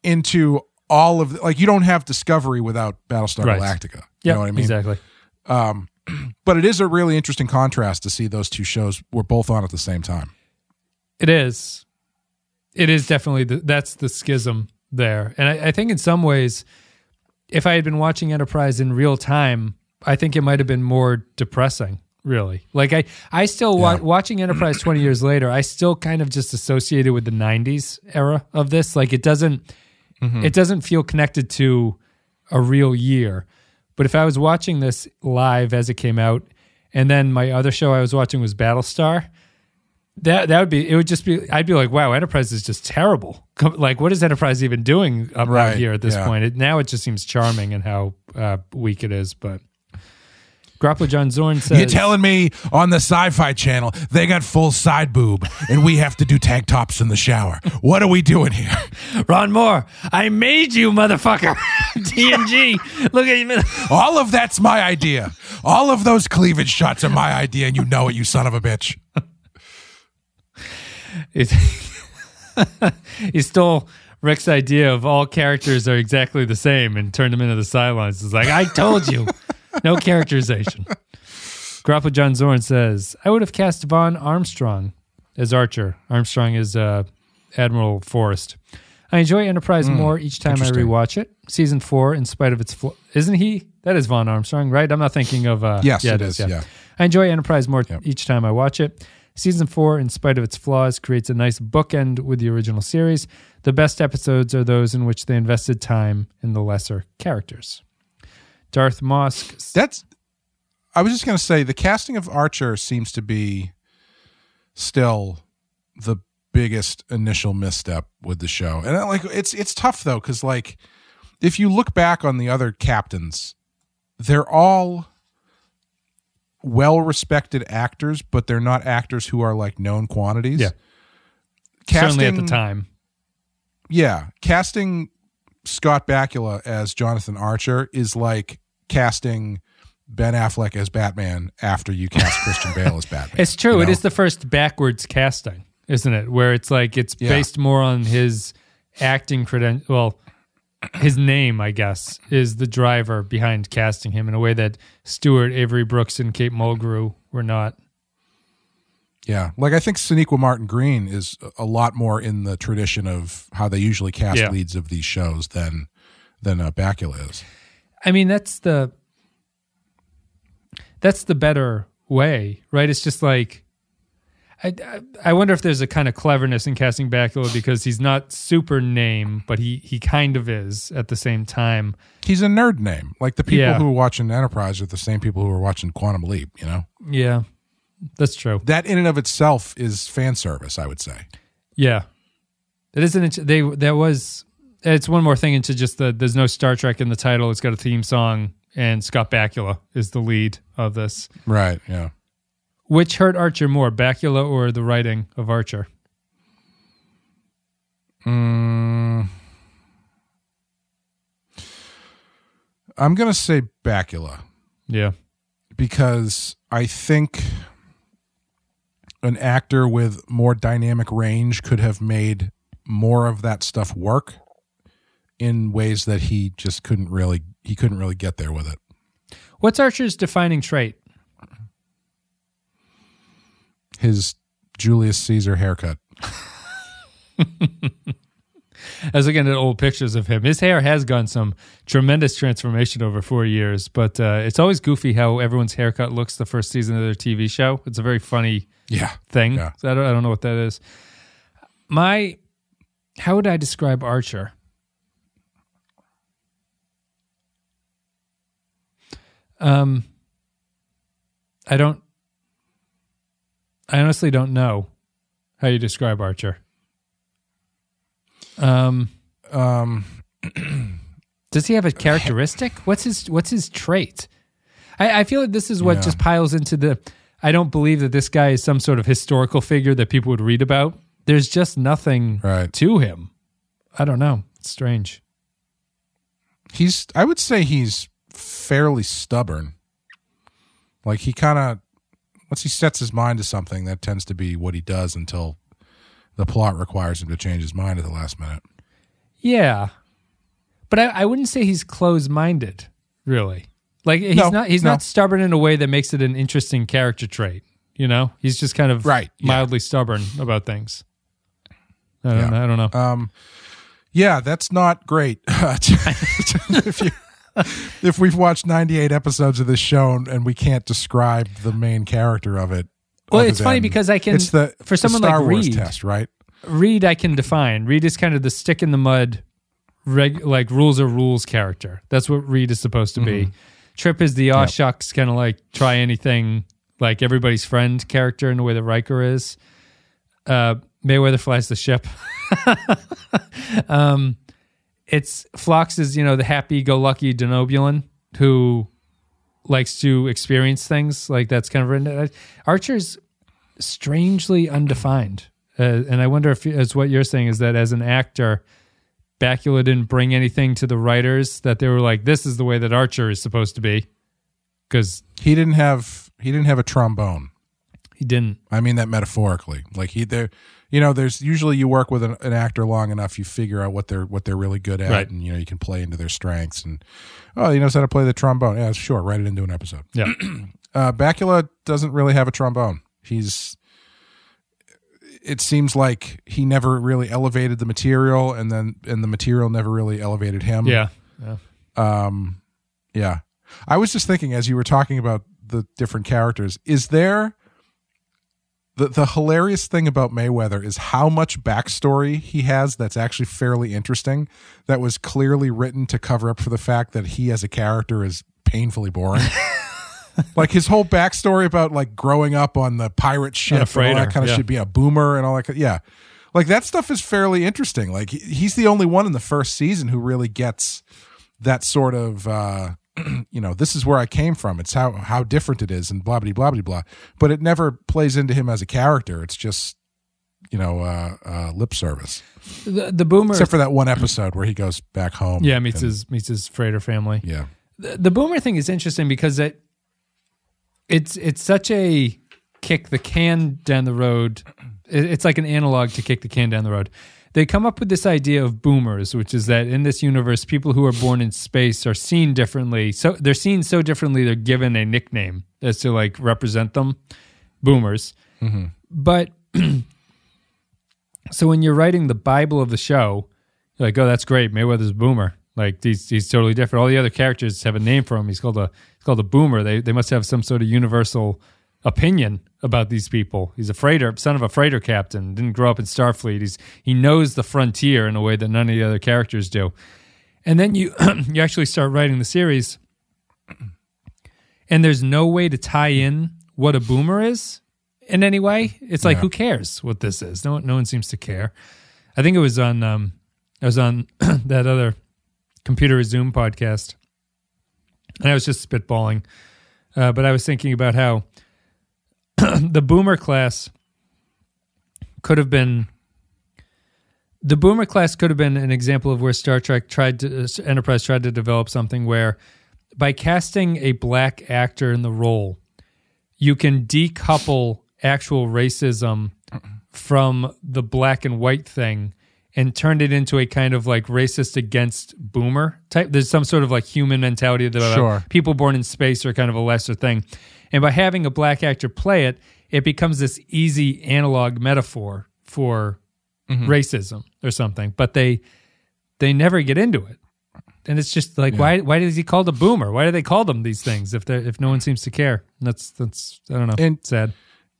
into all of the, like you don't have Discovery without Battlestar Right. Galactica. You yeah, know what I mean? exactly. Um, but it is a really interesting contrast to see those two shows were both on at the same time. It is. It is definitely the, that's the schism there, and I, I think in some ways, if I had been watching Enterprise in real time, I think it might have been more depressing. Really, like I, I still wa- Yeah. watching Enterprise twenty years later. I still kind of just associated with the '90s era of this. Like it doesn't, mm-hmm. it doesn't feel connected to a real year. But if I was watching this live as it came out, and then my other show I was watching was Battlestar, that that would be it. Would just be I'd be like, wow, Enterprise is just terrible. Like, what is Enterprise even doing up Right, here at this yeah. point? It, now it just seems charming and how uh, weak it is. But Grappa John Zorn says, You're telling me on the Sci-Fi Channel they got full side boob and we have to do tank tops in the shower? What are we doing here? Ron Moore, I made you, motherfucker. TNG, look at you. All of that's my idea. All of those cleavage shots are my idea, and you know it, you son of a bitch. He stole Rick's idea of all characters are exactly the same and turned them into the Cylons. It's like, I told you, no characterization. Grappa John Zorn says, I would have cast Vaughn Armstrong as Archer. Armstrong is uh, Admiral Forrest. I enjoy Enterprise more each time I rewatch it. Season four, in spite of its flaw, isn't he? That is Vaughn Armstrong, right? I'm not thinking of. Uh, Yes, yeah, it is, yeah. I enjoy Enterprise more Yep. each time I watch it. Season four, in spite of its flaws, creates a nice bookend with the original series. The best episodes are those in which they invested time in the lesser characters. Darth Mosk. That's. I was just going to say the casting of Archer seems to be still the biggest initial misstep with the show, and uh, like it's it's tough though because like if you look back on the other captains they're all well respected actors, but they're not actors who are like known quantities. Yeah. Certainly at the time. Yeah, casting Scott Bakula as Jonathan Archer is like casting Ben Affleck as Batman after you cast Christian Bale as Batman. It's true. you know? is the first backwards casting, isn't it? Where it's like it's Yeah. based more on his acting credential. Well, his name, I guess, is the driver behind casting him in a way that Stewart, Avery Brooks, and Kate Mulgrew were not. Yeah, like I think Sonequa Martin Green is a lot more in the tradition of how they usually cast Yeah. leads of these shows than than uh, Bakula is. I mean, that's the that's the better way, right? It's just like I, I, wonder if there's a kind of cleverness in casting Bakula because he's not super name, but he he kind of is at the same time. He's a nerd name. Like the people Yeah. who are watching Enterprise are the same people who are watching Quantum Leap. You know Yeah, that's true. that in and of itself is fan service. I would say. Yeah, it isn't. They that was. It's one more thing into just the. There's no Star Trek in the title. It's got a theme song, and Scott Bakula is the lead of this. Right. Yeah. Which hurt Archer more, Bakula or the writing of Archer? Mm, I'm gonna say Bakula. Yeah, because I think an actor with more dynamic range could have made more of that stuff work in ways that he just couldn't really he couldn't really get there with it. What's Archer's defining trait? His Julius Caesar haircut. I was looking at old pictures of him. His hair has gone some tremendous transformation over four years, but uh, it's always goofy how everyone's haircut looks the first season of their TV show. It's a very funny Yeah. thing. Yeah. So I don't, I don't know what that is. My, how would I describe Archer? Um, I don't. I honestly don't know how you describe Archer. Um, Um does he have a characteristic? What's his What's his trait? I, I feel like this is what Yeah. just piles into the. I don't believe that this guy is some sort of historical figure that people would read about. There's just nothing Right. to him. I don't know. It's strange. he's I would say he's fairly stubborn. Like he kind of once he sets his mind to something, that tends to be what he does until the plot requires him to change his mind at the last minute. Yeah, but I, I wouldn't say he's closed minded. Really, like he's No, not. He's no. not stubborn in a way that makes it an interesting character trait. You know, he's just kind of Right, yeah. mildly stubborn about things. I don't, Yeah. I don't know. Um, yeah, that's not great. if you if we've watched 98 episodes of this show and we can't describe the main character of it. Well, it's funny because I can- It's the for the someone Star like Wars Reed- test, right? Reed I can define. Reed is kind of the stick in the mud, reg, like rules are rules character. That's what Reed is supposed to be. Trip is the aw shucks, kind of like try anything, like everybody's friend character in the way that Riker is. Uh, Mayweather flies the ship. um, it's Phlox is you know the happy-go-lucky Denobulan who likes to experience things like that's kind of written. Archer's strangely undefined. Uh, and I wonder if, as what you're saying, is that as an actor, Bakula didn't bring anything to the writers that they were like, this is the way that Archer is supposed to be. Because He didn't have he didn't have a trombone. He didn't. I mean that metaphorically. Like he there you know, there's usually you work with an, an actor long enough, you figure out what they're what they're really good at, Right. and you know you can play into their strengths. And oh, he knows how to play the trombone. Yeah, sure, write it into an episode. Yeah. Uh, Bakula doesn't really have a trombone. He's. It seems like he never really elevated the material, and then and the material never really elevated him. yeah. Yeah. Um, yeah. I was just thinking as you were talking about the different characters, is there the the hilarious thing about Mayweather is how much backstory he has that's actually fairly interesting that was clearly written to cover up for the fact that he as a character is painfully boring. like his whole backstory about like growing up on the pirate ship and all that kind of yeah. shit, being a boomer and all that. kind- Yeah, like that stuff is fairly interesting. Like he's the only one in the first season who really gets that sort of uh, you know, this is where I came from. It's how how different it is, and blah blah blah blah blah. But it never plays into him as a character. It's just you know uh, uh, lip service, The, the boomer, except for that one episode where he goes back home. yeah, meets and- his meets his freighter family. yeah. the, the boomer thing is interesting because it it's it's such a kick the can down the road. It- It's like an analog to kick the can down the road. They come up with this idea of boomers, which is that in this universe, people who are born in space are seen differently. So they're seen so differently, they're given a nickname as to like represent them. Boomers, mm-hmm. but so when you're writing the Bible of the show, you're like, oh, that's great. Mayweather's a boomer. Like he's he's totally different. All the other characters have a name for him. He's called a he's called a boomer. They they must have some sort of universal opinion about these people. He's a freighter, son of a freighter captain. Didn't grow up in Starfleet. He's he knows the frontier in a way that none of the other characters do. And then you you actually start writing the series, and there's no way to tie in what a boomer is in any way. It's like Yeah. who cares what this is? No one no one seems to care. I think it was on um I was on that other computer Zoom podcast, and I was just spitballing. Uh, but I was thinking about how the boomer class could have been the boomer class could have been an example of where Star Trek tried to uh, Enterprise tried to develop something where by casting a black actor in the role, you can decouple actual racism from the black and white thing and turned it into a kind of like racist against boomer type. There's some sort of like human mentality that uh, Sure. people born in space are kind of a lesser thing. And by having a black actor play it, it becomes this easy analog metaphor for racism or something. But they they never get into it. And it's just like why why is he called a boomer? Why do they call them these things if they if no one seems to care? And that's that's I don't know. And- sad.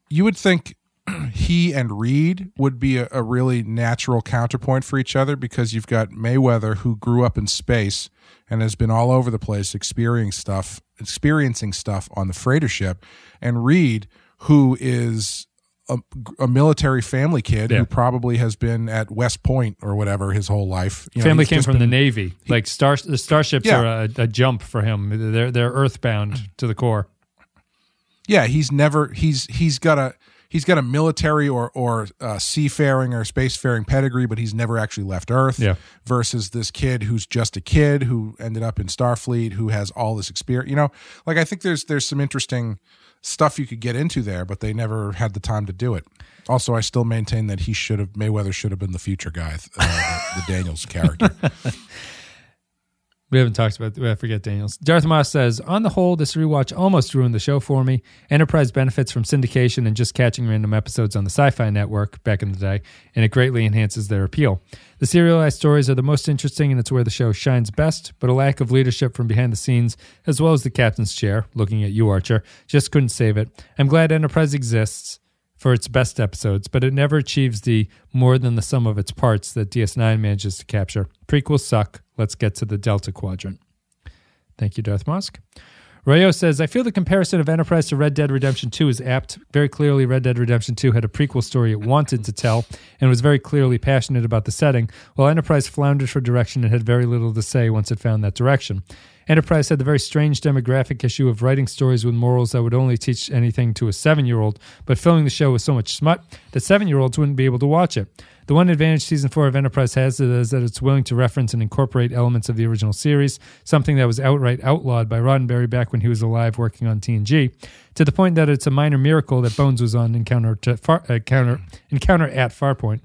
you would think he and Reed would be a, a really natural counterpoint for each other because you've got Mayweather who grew up in space and has been all over the place experiencing stuff, experiencing stuff on the freighter ship, and Reed who is a, a military family kid Yeah. who probably has been at West Point or whatever his whole life. You Family he's came from the been- Navy. Like star the starships Yeah. are a, a jump for him. They're they're earthbound to the core. yeah he's never he's he's got a he's got a military or or uh, seafaring or spacefaring pedigree but he's never actually left earth Yeah. versus this kid who's just a kid who ended up in starfleet who has all this experience you know like i think there's there's some interesting stuff you could get into there but they never had the time to do it also i still maintain that he should have mayweather should have been the future guy uh, the, the daniels character We haven't talked about. I forget Daniels. Darth Moss says, on the whole, this rewatch almost ruined the show for me. Enterprise benefits from syndication and just catching random episodes on the Sci-Fi Network back in the day, and it greatly enhances their appeal. The serialized stories are the most interesting, and it's where the show shines best. But a lack of leadership from behind the scenes, as well as the captain's chair, looking at you, Archer, just couldn't save it. I'm glad Enterprise exists for its best episodes, but it never achieves the more than the sum of its parts that DS9 manages to capture. Prequels suck. Let's get to the Delta Quadrant. Thank you, Darth Mosk. Rayo says, I feel the comparison of Enterprise to Red Dead Redemption 2 is apt. Very clearly, Red Dead Redemption 2 had a prequel story it wanted to tell and was very clearly passionate about the setting, while Enterprise floundered for direction and had very little to say once it found that direction. Enterprise had the very strange demographic issue of writing stories with morals that would only teach anything to a seven year old, but filling the show with so much smut that seven year olds wouldn't be able to watch it. The one advantage season four of Enterprise has is that it's willing to reference and incorporate elements of the original series, something that was outright outlawed by Roddenberry back when he was alive working on TNG, to the point that it's a minor miracle that Bones was on Encounter, far, uh, counter, encounter at Farpoint.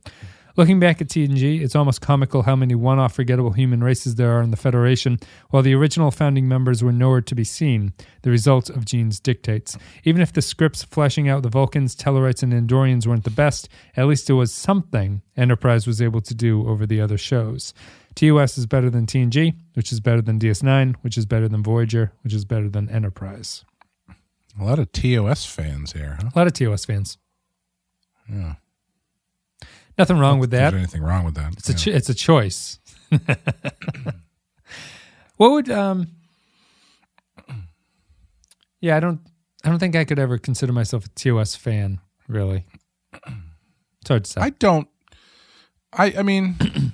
Looking back at TNG, it's almost comical how many one off forgettable human races there are in the Federation, while the original founding members were nowhere to be seen, the result of Gene's dictates. Even if the scripts fleshing out the Vulcans, Tellarites, and Andorians weren't the best, at least it was something Enterprise was able to do over the other shows. TOS is better than TNG, which is better than DS9, which is better than Voyager, which is better than Enterprise. a lot of tos fans here huh A lot of TOS fans. yeah Nothing wrong with that. there anything wrong with that It's a cho- it's a choice. what would um? Yeah, I don't I don't think I could ever consider myself a TOS fan. Really, it's hard to say. I don't. I I mean,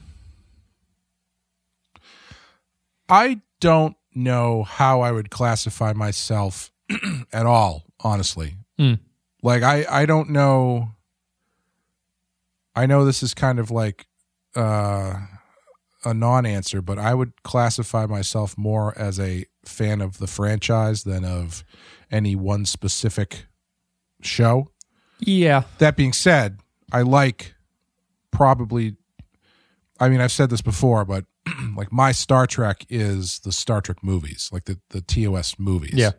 I don't know how I would classify myself at all, honestly. Hmm. Like I I don't know I know this is kind of like uh a non-answer, but I would classify myself more as a fan of the franchise than of any one specific show. Yeah. That being said, I like probably I mean, I've said this before, but like my Star Trek is the Star Trek movies, like the the TOS movies. Yeah.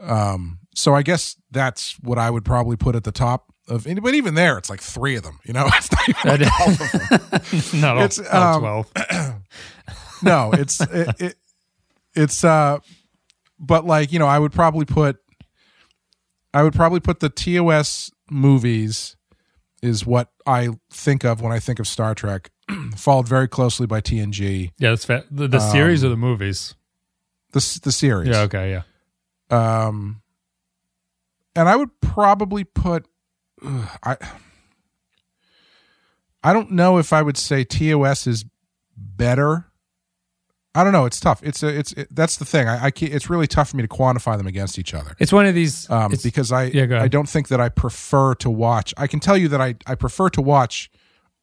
Um so I guess that's what I would probably put at the top of any, but even there it's like 3 of them, you know? It's not even like all of them. Not all, It's, all um, 12. no, it's it, it, it's uh but like, you know, I would probably put I would probably put the TOS movies is what I think of when I think of Star Trek, followed very closely by TNG, Yeah, that's fair. The, the series or the movies? the the series. Yeah, okay, yeah. Um, and I would probably put I. I don't know if I would say TOS is better. I don't know. It's tough. It's a. It's it, that's the thing. I, I It's really tough for me to quantify them against each other. It's one of these. Um, because I Yeah. I don't think that I prefer to watch. I can tell you that I I prefer to watch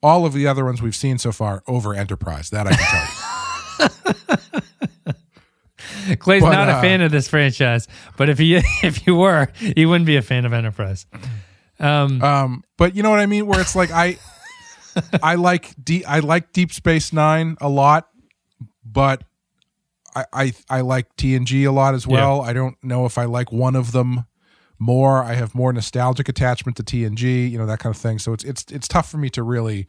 all of the other ones we've seen so far over Enterprise. That I can tell you. Clay's but, not a uh, fan of this franchise, but if he if you were, he wouldn't be a fan of Enterprise. Um, Um, but you know what I mean? Where it's like I, I like deep, I like Deep Space Nine a lot, but I, I, I like TNG a lot as well. I don't know if I like one of them more. I have more nostalgic attachment to TNG, you know that kind of thing. So it's it's it's tough for me to really.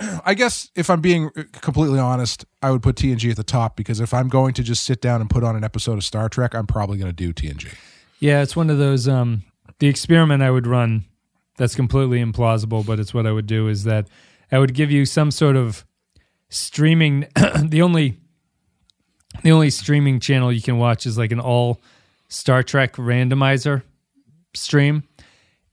I guess if I'm being completely honest, I would put TNG at the top because if I'm going to just sit down and put on an episode of Star Trek, I'm probably going to do TNG. yeah, it's one of those. Um, the experiment I would run that's completely implausible, but it's what I would do is that I would give you some sort of streaming. the only the only streaming channel you can watch is like an all Star Trek randomizer stream,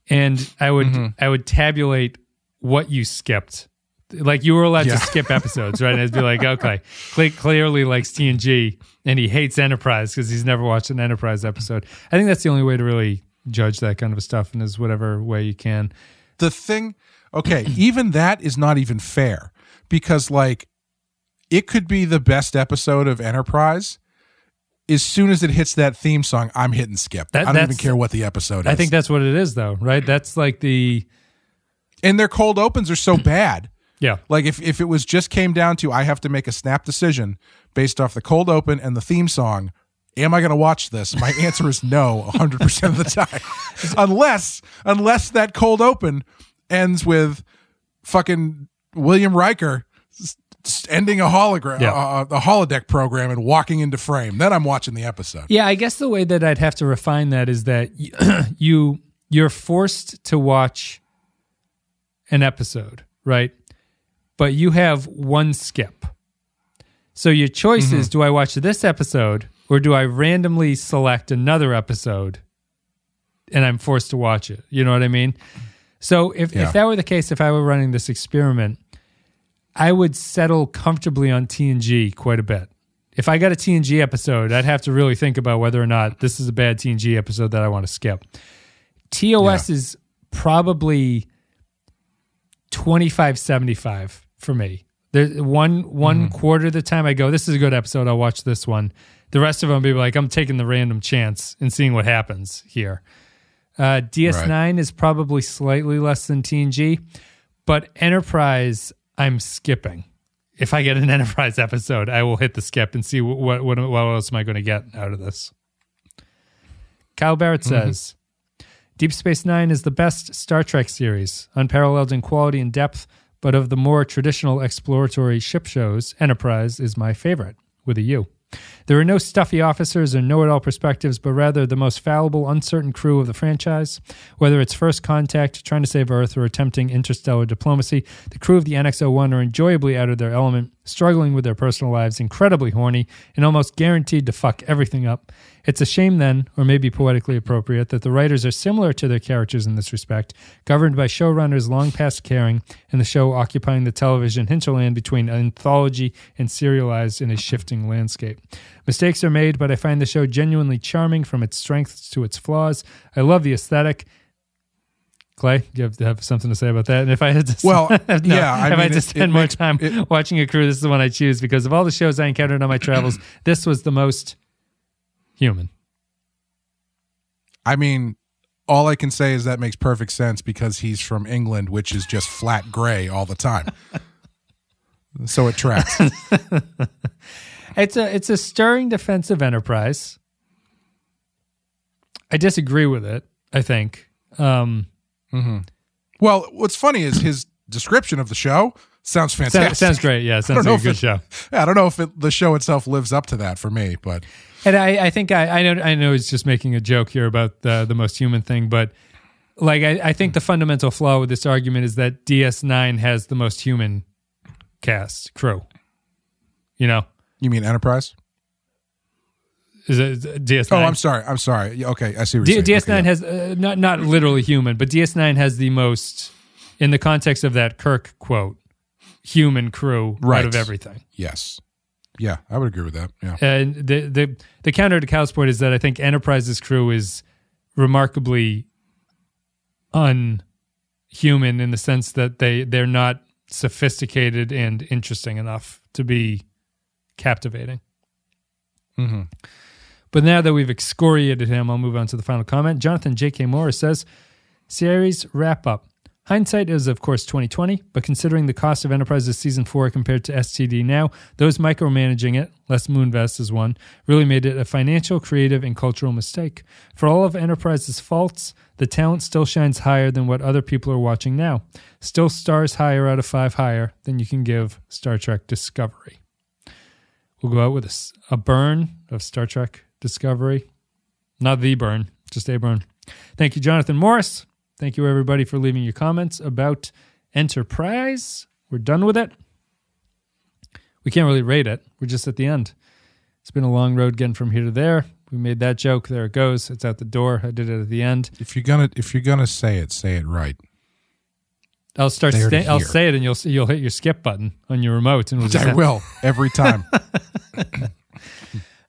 and I would Mm-hmm. I would tabulate what you skipped. Like you were allowed Yeah. to skip episodes, right? And it'd be like, okay, Clay clearly likes TNG and he hates Enterprise because he's never watched an Enterprise episode. I think that's the only way to really judge that kind of stuff, in is whatever way you can. the thing okay even that is not even fair because like it could be the best episode of enterprise as soon as it hits that theme song i'm hitting skip That- i don't even care what the episode is I think that's what it is, though, right? That's like the and their cold opens are so bad yeah. like if, if it was just came down to i have to make a snap decision based off the cold open and the theme song am i going to watch this my answer is no 100% of the time unless unless that cold open ends with fucking william riker ending a hologram Yeah. a, a holodeck program and walking into frame then i'm watching the episode Yeah, I guess the way that I'd have to refine that is that you you're forced to watch an episode, right? But you have one skip. So your choice is mm-hmm. do I watch this episode or do I randomly select another episode and I'm forced to watch it? You know what I mean? So if, Yeah. if that were the case, if I were running this experiment, I would settle comfortably on TNG quite a bit. If I got a TNG episode, I'd have to really think about whether or not this is a bad TNG episode that I want to skip. TOS is probably 25 75 for me. There one one mm-hmm. quarter of the time I go, this is a good episode, I'll watch this one. The rest of them be like, I'm taking the random chance and seeing what happens here. Uh, DS9 is probably slightly less than TNG, but Enterprise, I'm skipping. If I get an Enterprise episode, I will hit the skip and see what what, what else am I going to get out of this. Kyle Barrett says, Deep Space Nine is the best Star Trek series, unparalleled in quality and depth, but of the more traditional exploratory ship shows, Enterprise is my favorite, with a U. There are no stuffy officers or know it all perspectives, but rather the most fallible, uncertain crew of the franchise. Whether it's first contact, trying to save Earth, or attempting interstellar diplomacy, the crew of the NX 01 are enjoyably out of their element, struggling with their personal lives, incredibly horny, and almost guaranteed to fuck everything up. It's a shame, then, or maybe poetically appropriate, that the writers are similar to their characters in this respect, governed by showrunners long past caring, and the show occupying the television hinterland between anthology and serialized in a shifting landscape. Mistakes are made, but I find the show genuinely charming from its strengths to its flaws. I love the aesthetic. Clay, you have to have something to say about that. And if I had to, Well, no, yeah, I if I had to it- spend it more makes- time it- watching a crew, this is the one I choose because of all the shows I encountered on my travels. this was the most human. I mean, all I can say is that makes perfect sense because he's from England, which is just flat gray all the time. so it tracks. It's a it's a stirring defensive enterprise. I disagree with it. I think. Um, mm-hmm. well, what's funny is his description of the show sounds sounds, fantastic. sounds great. Yeah, sounds like a good it- show. Yeah, I don't know if it, the show itself lives up to that for me, but And I, I think I, I know I know he's just making a joke here about the the most human thing, but like I, I think the fundamental flaw with this argument is that DS9 has the most human cast crew. You know, you mean Enterprise? is it DS9? Oh, I'm sorry. I'm sorry. Yeah, Okay, I see what D- you're saying. DS9 Okay, yeah. has uh, not not literally human, but DS9 has the most in the context of that Kirk quote, human crew Right. out of everything. Yes. Yeah, I would agree with that. Yeah. And the the the counter to Cal's point is that I think Enterprise's crew is remarkably unhuman in the sense that they they're not sophisticated and interesting enough to be captivating. hmm But now that we've excoriated him, I'll move on to the final comment. Jonathan J.K. Morris says, "Series wrap up. Hindsight is of course 2020, but considering the cost of Enterprise's season four compared to STD now, those micromanaging it, Les Moonves is one, really made it a financial, creative, and cultural mistake. For all of Enterprise's faults, the talent still shines higher than what other people are watching now. Still stars higher out of five higher than you can give Star Trek Discovery." We'll go out with a burn of Star Trek Discovery. Not the burn, just a burn. Thank you, Jonathan Morris. Thank you, everybody, for leaving your comments about Enterprise. We're done with it. We can't really rate it. We're just at the end. It's been a long road getting from here to there. We made that joke. There it goes. It's out the door. I did it at the end. If you're gonna if you're gonna say it, say it right. I'll start. Sta- I'll say it, and you'll you'll hit your skip button on your remote, and we'll just I will every time.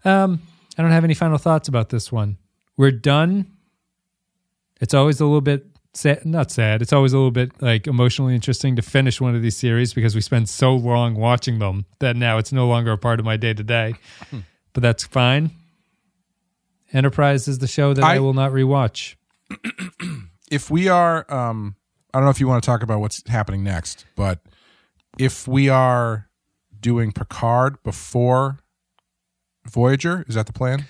Um, I don't have any final thoughts about this one. We're done. It's always a little bit sad, not sad. It's always a little bit like emotionally interesting to finish one of these series because we spend so long watching them that now it's no longer a part of my day to day. But that's fine. Enterprise is the show that I, I- will not rewatch. if we are um I don't know if you want to talk about what's happening next, but if we are doing Picard before Voyager, is that the plan?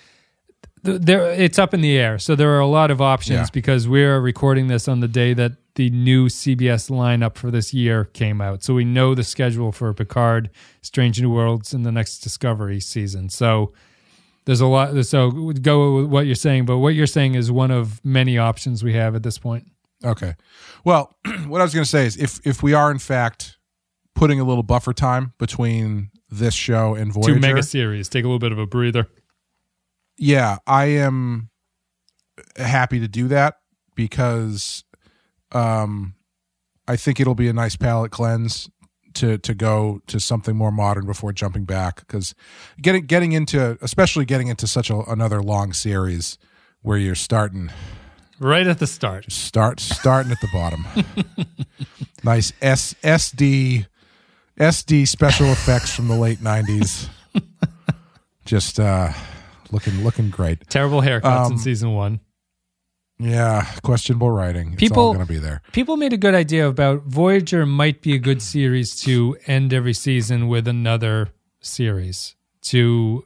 Th- There, it's up in the air. So there are a lot of options Yeah. because we're recording this on the day that the new CBS lineup for this year came out. So we know the schedule for Picard, Strange New Worlds, and the next Discovery season. So there's a lot. So go with what you're saying, but what you're saying is one of many options we have at this point. Okay. Well, what I was going to say is if if we are in fact putting a little buffer time between this show and Voyager, Two mega series. Take a little bit of a breather. Yeah, I am happy to do that because um I think it'll be a nice palate cleanse to to go to something more modern before jumping back cuz getting getting into especially getting into such a, another long series where you're starting Right at the start. start starting at the bottom. nice S SD SD special effects from the late 90s. Just uh looking looking great. Terrible haircuts in Um, season one. Yeah, questionable writing. It's People- all going to be there. People made a good idea about Voyager might be a good series to end every season with another series. To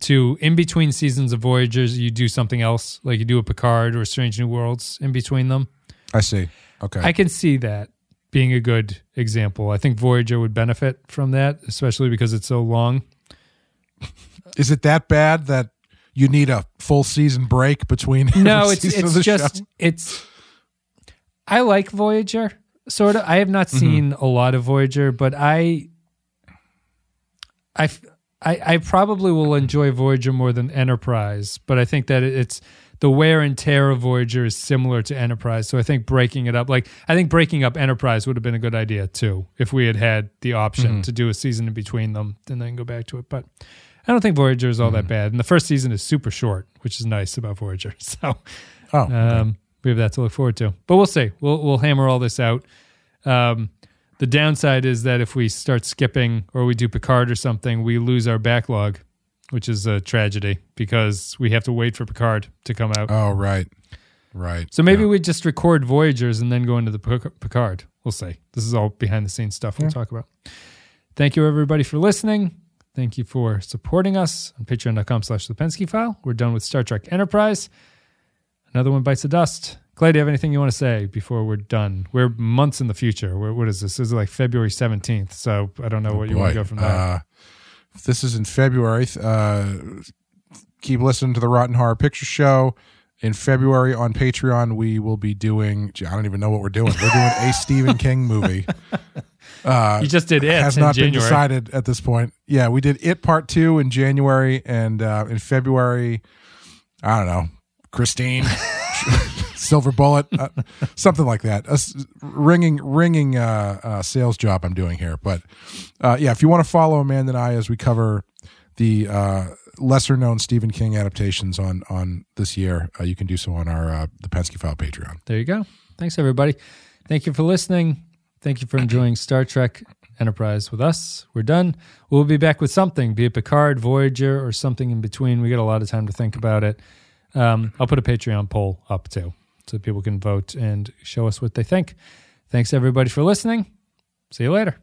to in between seasons of Voyagers, you do something else, like you do a Picard or Strange New Worlds in between them. I see. Okay. I can see that being a good example. I think Voyager would benefit from that, especially because it's so long. Is it that bad that you need a full season break between No, it's it's just show? it's. I like Voyager, sort of. I have not mm-hmm. seen a lot of Voyager, but I, I, I probably will enjoy Voyager more than Enterprise. But I think that it's the wear and tear of Voyager is similar to Enterprise. So I think breaking it up, like I think breaking up Enterprise would have been a good idea too, if we had had the option mm-hmm. to do a season in between them and then go back to it. But I don't think Voyager is all Hmm. that bad. And the first season is super short, which is nice about Voyager. So Oh, okay. um, we have that to look forward to. But we'll see. We'll we'll hammer all this out. Um, the downside is that if we start skipping or we do Picard or something, we lose our backlog, which is a tragedy because we have to wait for Picard to come out. oh, right, right. so maybe Yeah. we just record Voyagers and then go into the Picard. We'll see. This is all behind the scenes stuff we'll talk about. Thank you everybody for listening. Thank you for supporting us on patreon.com slash the Pensky file. We're done with Star Trek Enterprise. Another one bites the dust. Clay, do you have anything you want to say before we're done? We're months in the future. We're, what is this? This is like February 17th. So I don't know what you want to go from there. Uh, if this is in February. Uh, keep listening to the Rotten Horror Picture Show. In February on Patreon, we will be doing. gee, I don't even know what we're doing. We're doing a Stephen King movie. Uh, you just did it has not been decided at this point. Yeah, we did it part two in January, and uh, in February, I don't know, Christine, Silver Bullet, uh, something like that. A s- ringing, ringing uh, uh, sales job I'm doing here. But uh, yeah, if you want to follow Amanda and I as we cover the uh, lesser known Stephen King adaptations on on this year, uh, you can do so on our uh, the Penske File Patreon. There you go. Thanks, everybody. Thank you for listening. Thank you for enjoying Star Trek Enterprise with us. We're done. We'll be back with something, be it Picard, Voyager, or something in between. We got a lot of time to think about it. Um, I'll put a Patreon poll up too, so people can vote and show us what they think. Thanks, everybody, for listening. See you later.